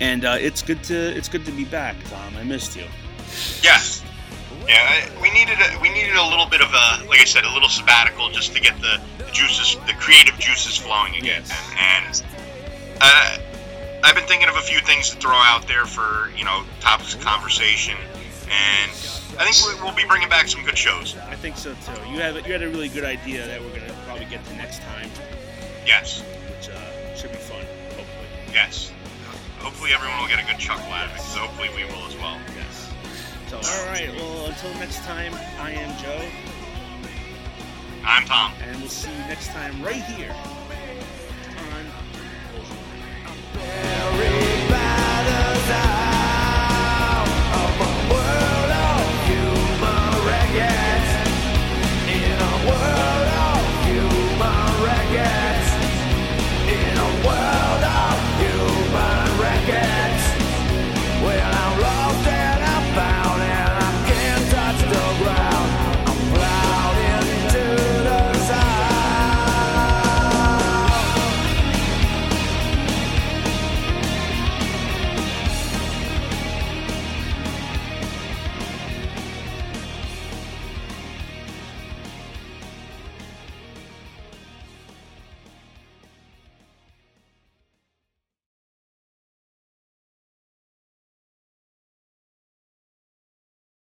And uh, it's good to it's good to be back, Tom. I missed you. Yes. Yeah, we needed a, we needed a little bit of a like I said a little sabbatical just to get the, the juices the creative juices flowing again yes. and, and uh, I've been thinking of a few things to throw out there for you know topics of conversation and I think we- we'll be bringing back some good shows. I think so too. You have you had a really good idea that we're gonna probably get to next time, Yes, which uh, should be fun. Hopefully, yes. Hopefully everyone will get a good chuckle out of it. So hopefully we will as well. yes. So all right. Well, until next time, I am Joe, I'm Tom. And we'll see you next time right here on.